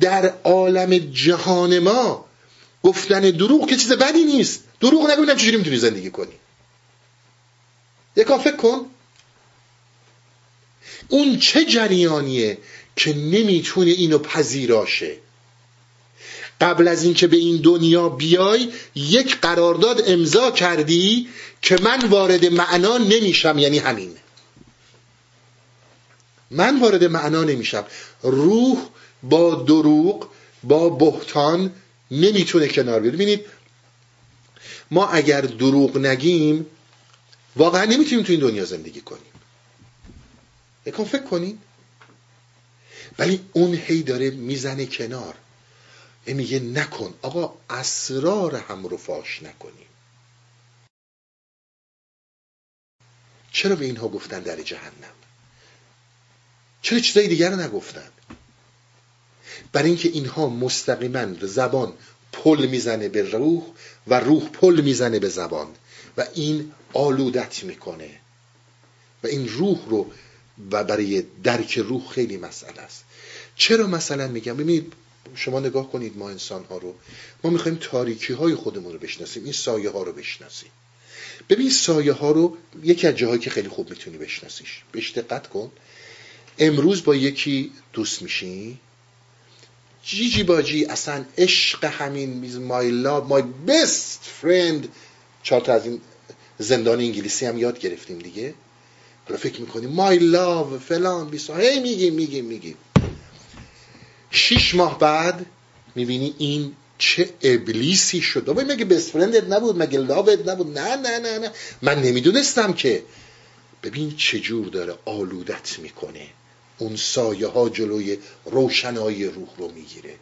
در عالم جهان ما گفتن دروغ که چیز بدی نیست. دروغ نگو چجوری می‌تونی زندگی کنی. یکا فکر کن. اون چه جریانیه که نمی‌تونه اینو پذیراشه؟ قبل از اینکه به این دنیا بیای یک قرارداد امضا کردی که من وارد معنا نمیشم یعنی همین. من وارد معنا نمیشم. روح با دروغ با بهتان نمی‌تونه کنار بیاد. ببینید ما اگر دروغ نگیم واقعا نمی‌تونیم تو این دنیا زندگی کنیم. یکم فکر کنین. ولی اون هی داره می‌زنه کنار. میگه نکن. آقا اسرار هم رو فاش نکنیم. چرا به اینها گفتن در جهنم؟ چرا چیزای دیگر رو نگفتن؟ برای اینکه اینها مستقیما زبان پل می‌زنه به روح و روح پل می‌زنه به زبان و این آلودت می‌کنه. و این روح رو و برای درک روح خیلی مسئله است. چرا مثلا میگم؟ ببینید شما نگاه کنید ما انسان ها رو. ما می‌خوایم تاریکی های خودمون رو بشناسیم این سایه ها رو بشناسیم. ببین سایه ها رو یکی از جاهایی که خیلی خوب می‌تونی بشناسیش. بهش دقت کن. امروز با یکی دوست میشی. جیجی باجی اصلا عشق همین میز مای لاو مای بست فرند. چهار تا از این زندان انگلیسی هم یاد گرفتیم دیگه. حالا فکر می‌کنیم مای لاو فلان بیسا هی میگیم میگیم میگیم. شیش ماه بعد می‌بینی این چه ابلیسی شد. بابا مگه بست فرندت نبود؟ مگه لاوت نبود؟ نه نه نه نه. من نمی‌دونستم که. ببین چجور داره آلودت می‌کنه. اون سایه ها جلوی روشنایی روح رو می‌گیره.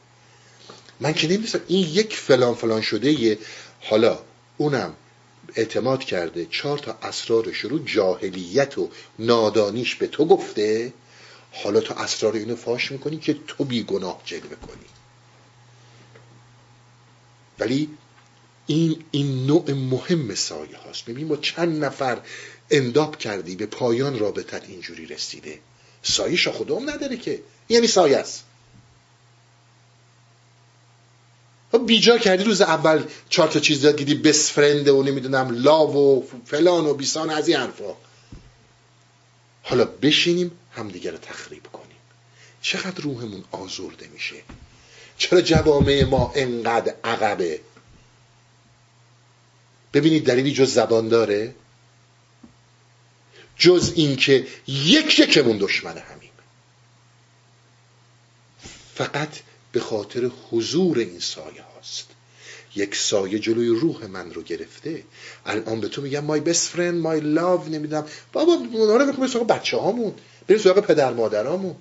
من که نمی‌دونستم این یک فلان فلان شده یه حالا اونم اعتماد کرده چهار تا اسرارش رو جاهلیت و نادانیش به تو گفته. حالا تو اسرار اینو فاش می‌کنی که تو بیگناه جلوه کنی. ولی این این نوع مهم سایه هاست. ببین با چند نفر انداب کردی به پایان رابطت اینجوری رسیده. سایه شا خودم نداره که. یعنی سایه است. خب بیجا کردی روز اول چهار تا چیز داد دیدی بس فرنده و نمی‌دونم لاو و فلان و بیسان از این حرفا. حالا بشینیم همدیگه رو تخریب کنیم. چقدر روحمون آزرده میشه؟ چرا جوامع ما انقدر عقبه؟ ببینید دلیلی جز زبان داره؟ جز اینکه یک یکمون دشمن همیم. فقط به خاطر حضور این سایه هاست. یک سایه جلوی روح من رو گرفته. الان به تو میگم مای بست فرند مای لاو نمی‌دونم. بابا اونا رو می‌خوام بچه هامون بریم سراغ پدر مادرامون.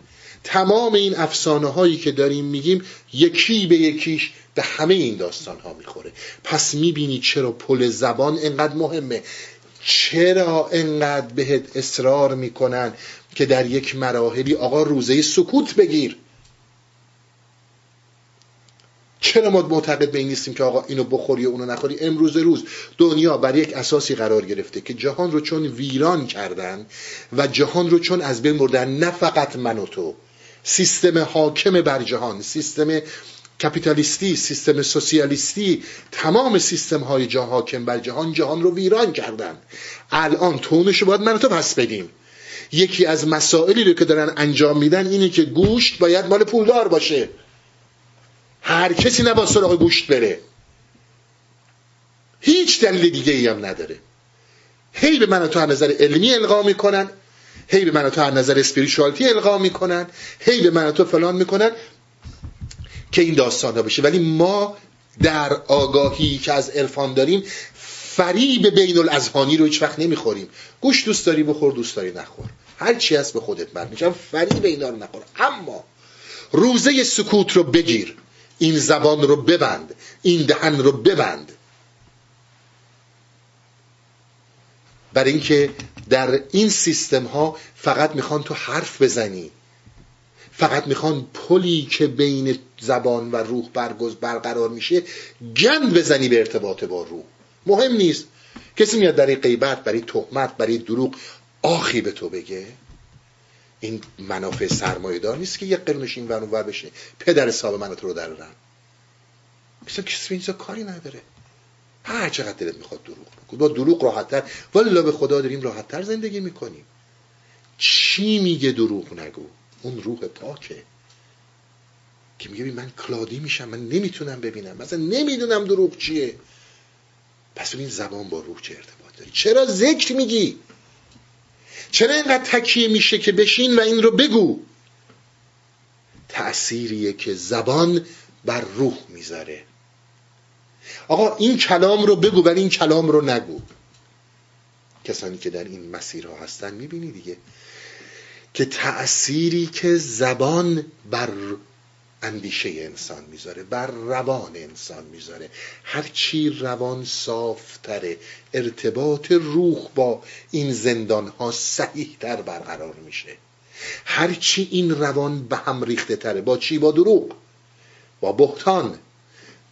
تمام این افسانه هایی که داریم میگیم یکی به یکیش به همه این داستان ها می‌خوره. پس می‌بینی چرا پل زبان انقدر مهمه؟ چرا انقدر بهت اصرار می‌کنن که در یک مراحلی آقا روزه سکوت بگیر؟ چرا ما معتقد به این نیستیم که آقا اینو بخوری و اونو نخوری؟ امروز روز دنیا بر یک اساسی قرار گرفته که جهان رو چون ویران کردن و جهان رو چون از بین بردن نه فقط من و تو. سیستم حاکم بر جهان سیستم کپیتالیستی سیستم سوسیالیستی تمام سیستم های جا حاکم بر جهان جهان رو ویران کردن. الان تونش باید من تو پس بدیم. یکی از مسائلی رو که دارن انجام میدن اینه که گوشت باید مال پولدار باشه. هر کسی نباید سراغ گوشت بره. هیچ دلیل دیگه ای هم نداره. هی به من تو هر نظر علمی القا می‌کنن. هی به من تو هر نظر اسپریشوالتی القا می‌کنن. هی به من تو فلان می‌کنن که این داستان ها بشه. ولی ما در آگاهی که از عرفان داریم فریب بین الاذهانی رو هیچ وقت نمی‌خوریم. گوش دوست داری بخور دوست داری نخور. هر چی هست به خودت مرد میشم فریب اینا رو نخور. اما روزه سکوت رو بگیر. این زبان رو ببند این دهن رو ببند. برای اینکه در این سیستم ها فقط می‌خوان تو حرف بزنی. فقط می‌خوان پلی که بین زبان و روح برگز برقرار میشه گند بزنی به ارتباط با روح. مهم نیست. کسی میاد برای غیبت برای تهمت برای دروغ آخی به تو بگه. این منافع سرمایه دار نیست که یک قرنش این ور بشه پدر حساب من تو رو در رن. اصلا کسی اینجا کاری نداره. هر چقدر دلت می‌خواد دروغ بگو. با دروغ راحتتر. ولی به خدا داریم راحتتر زندگی می‌کنیم. چی میگه دروغ نگو؟ اون روح پاکه. که میگه من کلادی میشم. من نمی‌تونم ببینم. مثلا نمی‌دونم دروغ چیه. پس این زبان با روح چه ارتباط داری چرا ذکر میگی؟ چرا اینقدر تکیه میشه که بشین و این رو بگو؟ تأثیریه که زبان بر روح می‌ذاره. آقا این کلام رو بگو ولی این کلام رو نگو. کسانی که در این مسیرها هستن می‌بینی دیگه؟ که تأثیری که زبان بر اندیشه انسان می‌ذاره بر روان انسان می‌ذاره. هرچی روان صافتره ارتباط روح با این زندان ها صحیح در برقرار میشه. هرچی این روان به هم ریخته تره با چی؟ با دروغ با بهتان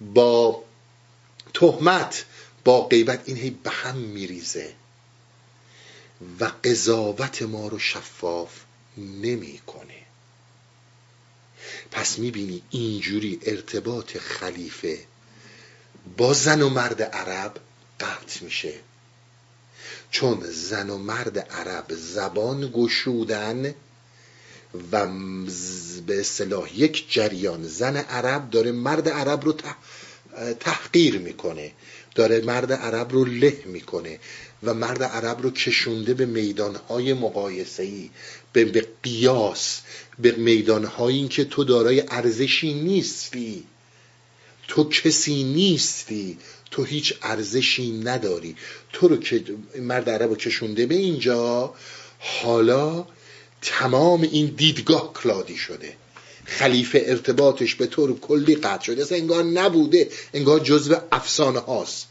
با تهمت با غیبت. این هی به هم میریزه و قضاوت ما رو شفاف نمی‌کنه. پس می‌بینی اینجوری ارتباط خلیفه با زن و مرد عرب قطع میشه. چون زن و مرد عرب زبان گشودن و به اصطلاح یک جریان زن عرب داره مرد عرب رو تحقیر می‌کنه داره مرد عرب رو له می‌کنه و مرد عرب رو کشونده به میدانهای مقایسه‌ای به, به قیاس به میدانهایی که تو دارای ارزشی نیستی. تو کسی نیستی. تو هیچ ارزشی نداری. تو رو که مرد عرب رو کشونده به اینجا حالا تمام این دیدگاه کلادی شده. خلیفه ارتباطش به طور کلی قطع شده. اصلا انگار نبوده. انگار جزو افسانه هاست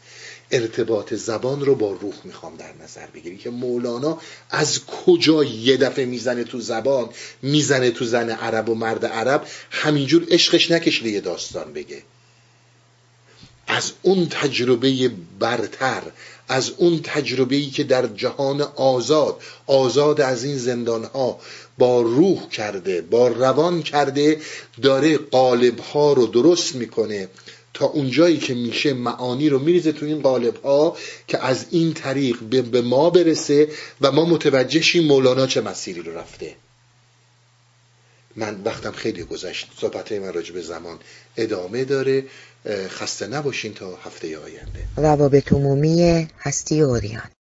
ارتباط زبان رو با روح می‌خوام در نظر بگیری که مولانا از کجا یه دفعه می‌زنه تو زبان می‌زنه تو زن عرب و مرد عرب همینجور عشقش نکشیده یه داستان بگه. از اون تجربه برتر از اون تجربه ای که در جهان آزاد آزاد از این زندان ها با روح کرده با روان کرده داره قالب ها رو درست می‌کنه. تا اونجایی که میشه معانی رو میریزه تو این قالب ها که از این طریق به ما برسه و ما متوجه شیم مولانا چه مسیری رو رفته. من وقتم خیلی گذشت. صحبت من راجع به زمان ادامه داره. خسته نباشین تا هفته آینده. روابط عمومی هستی اوریان.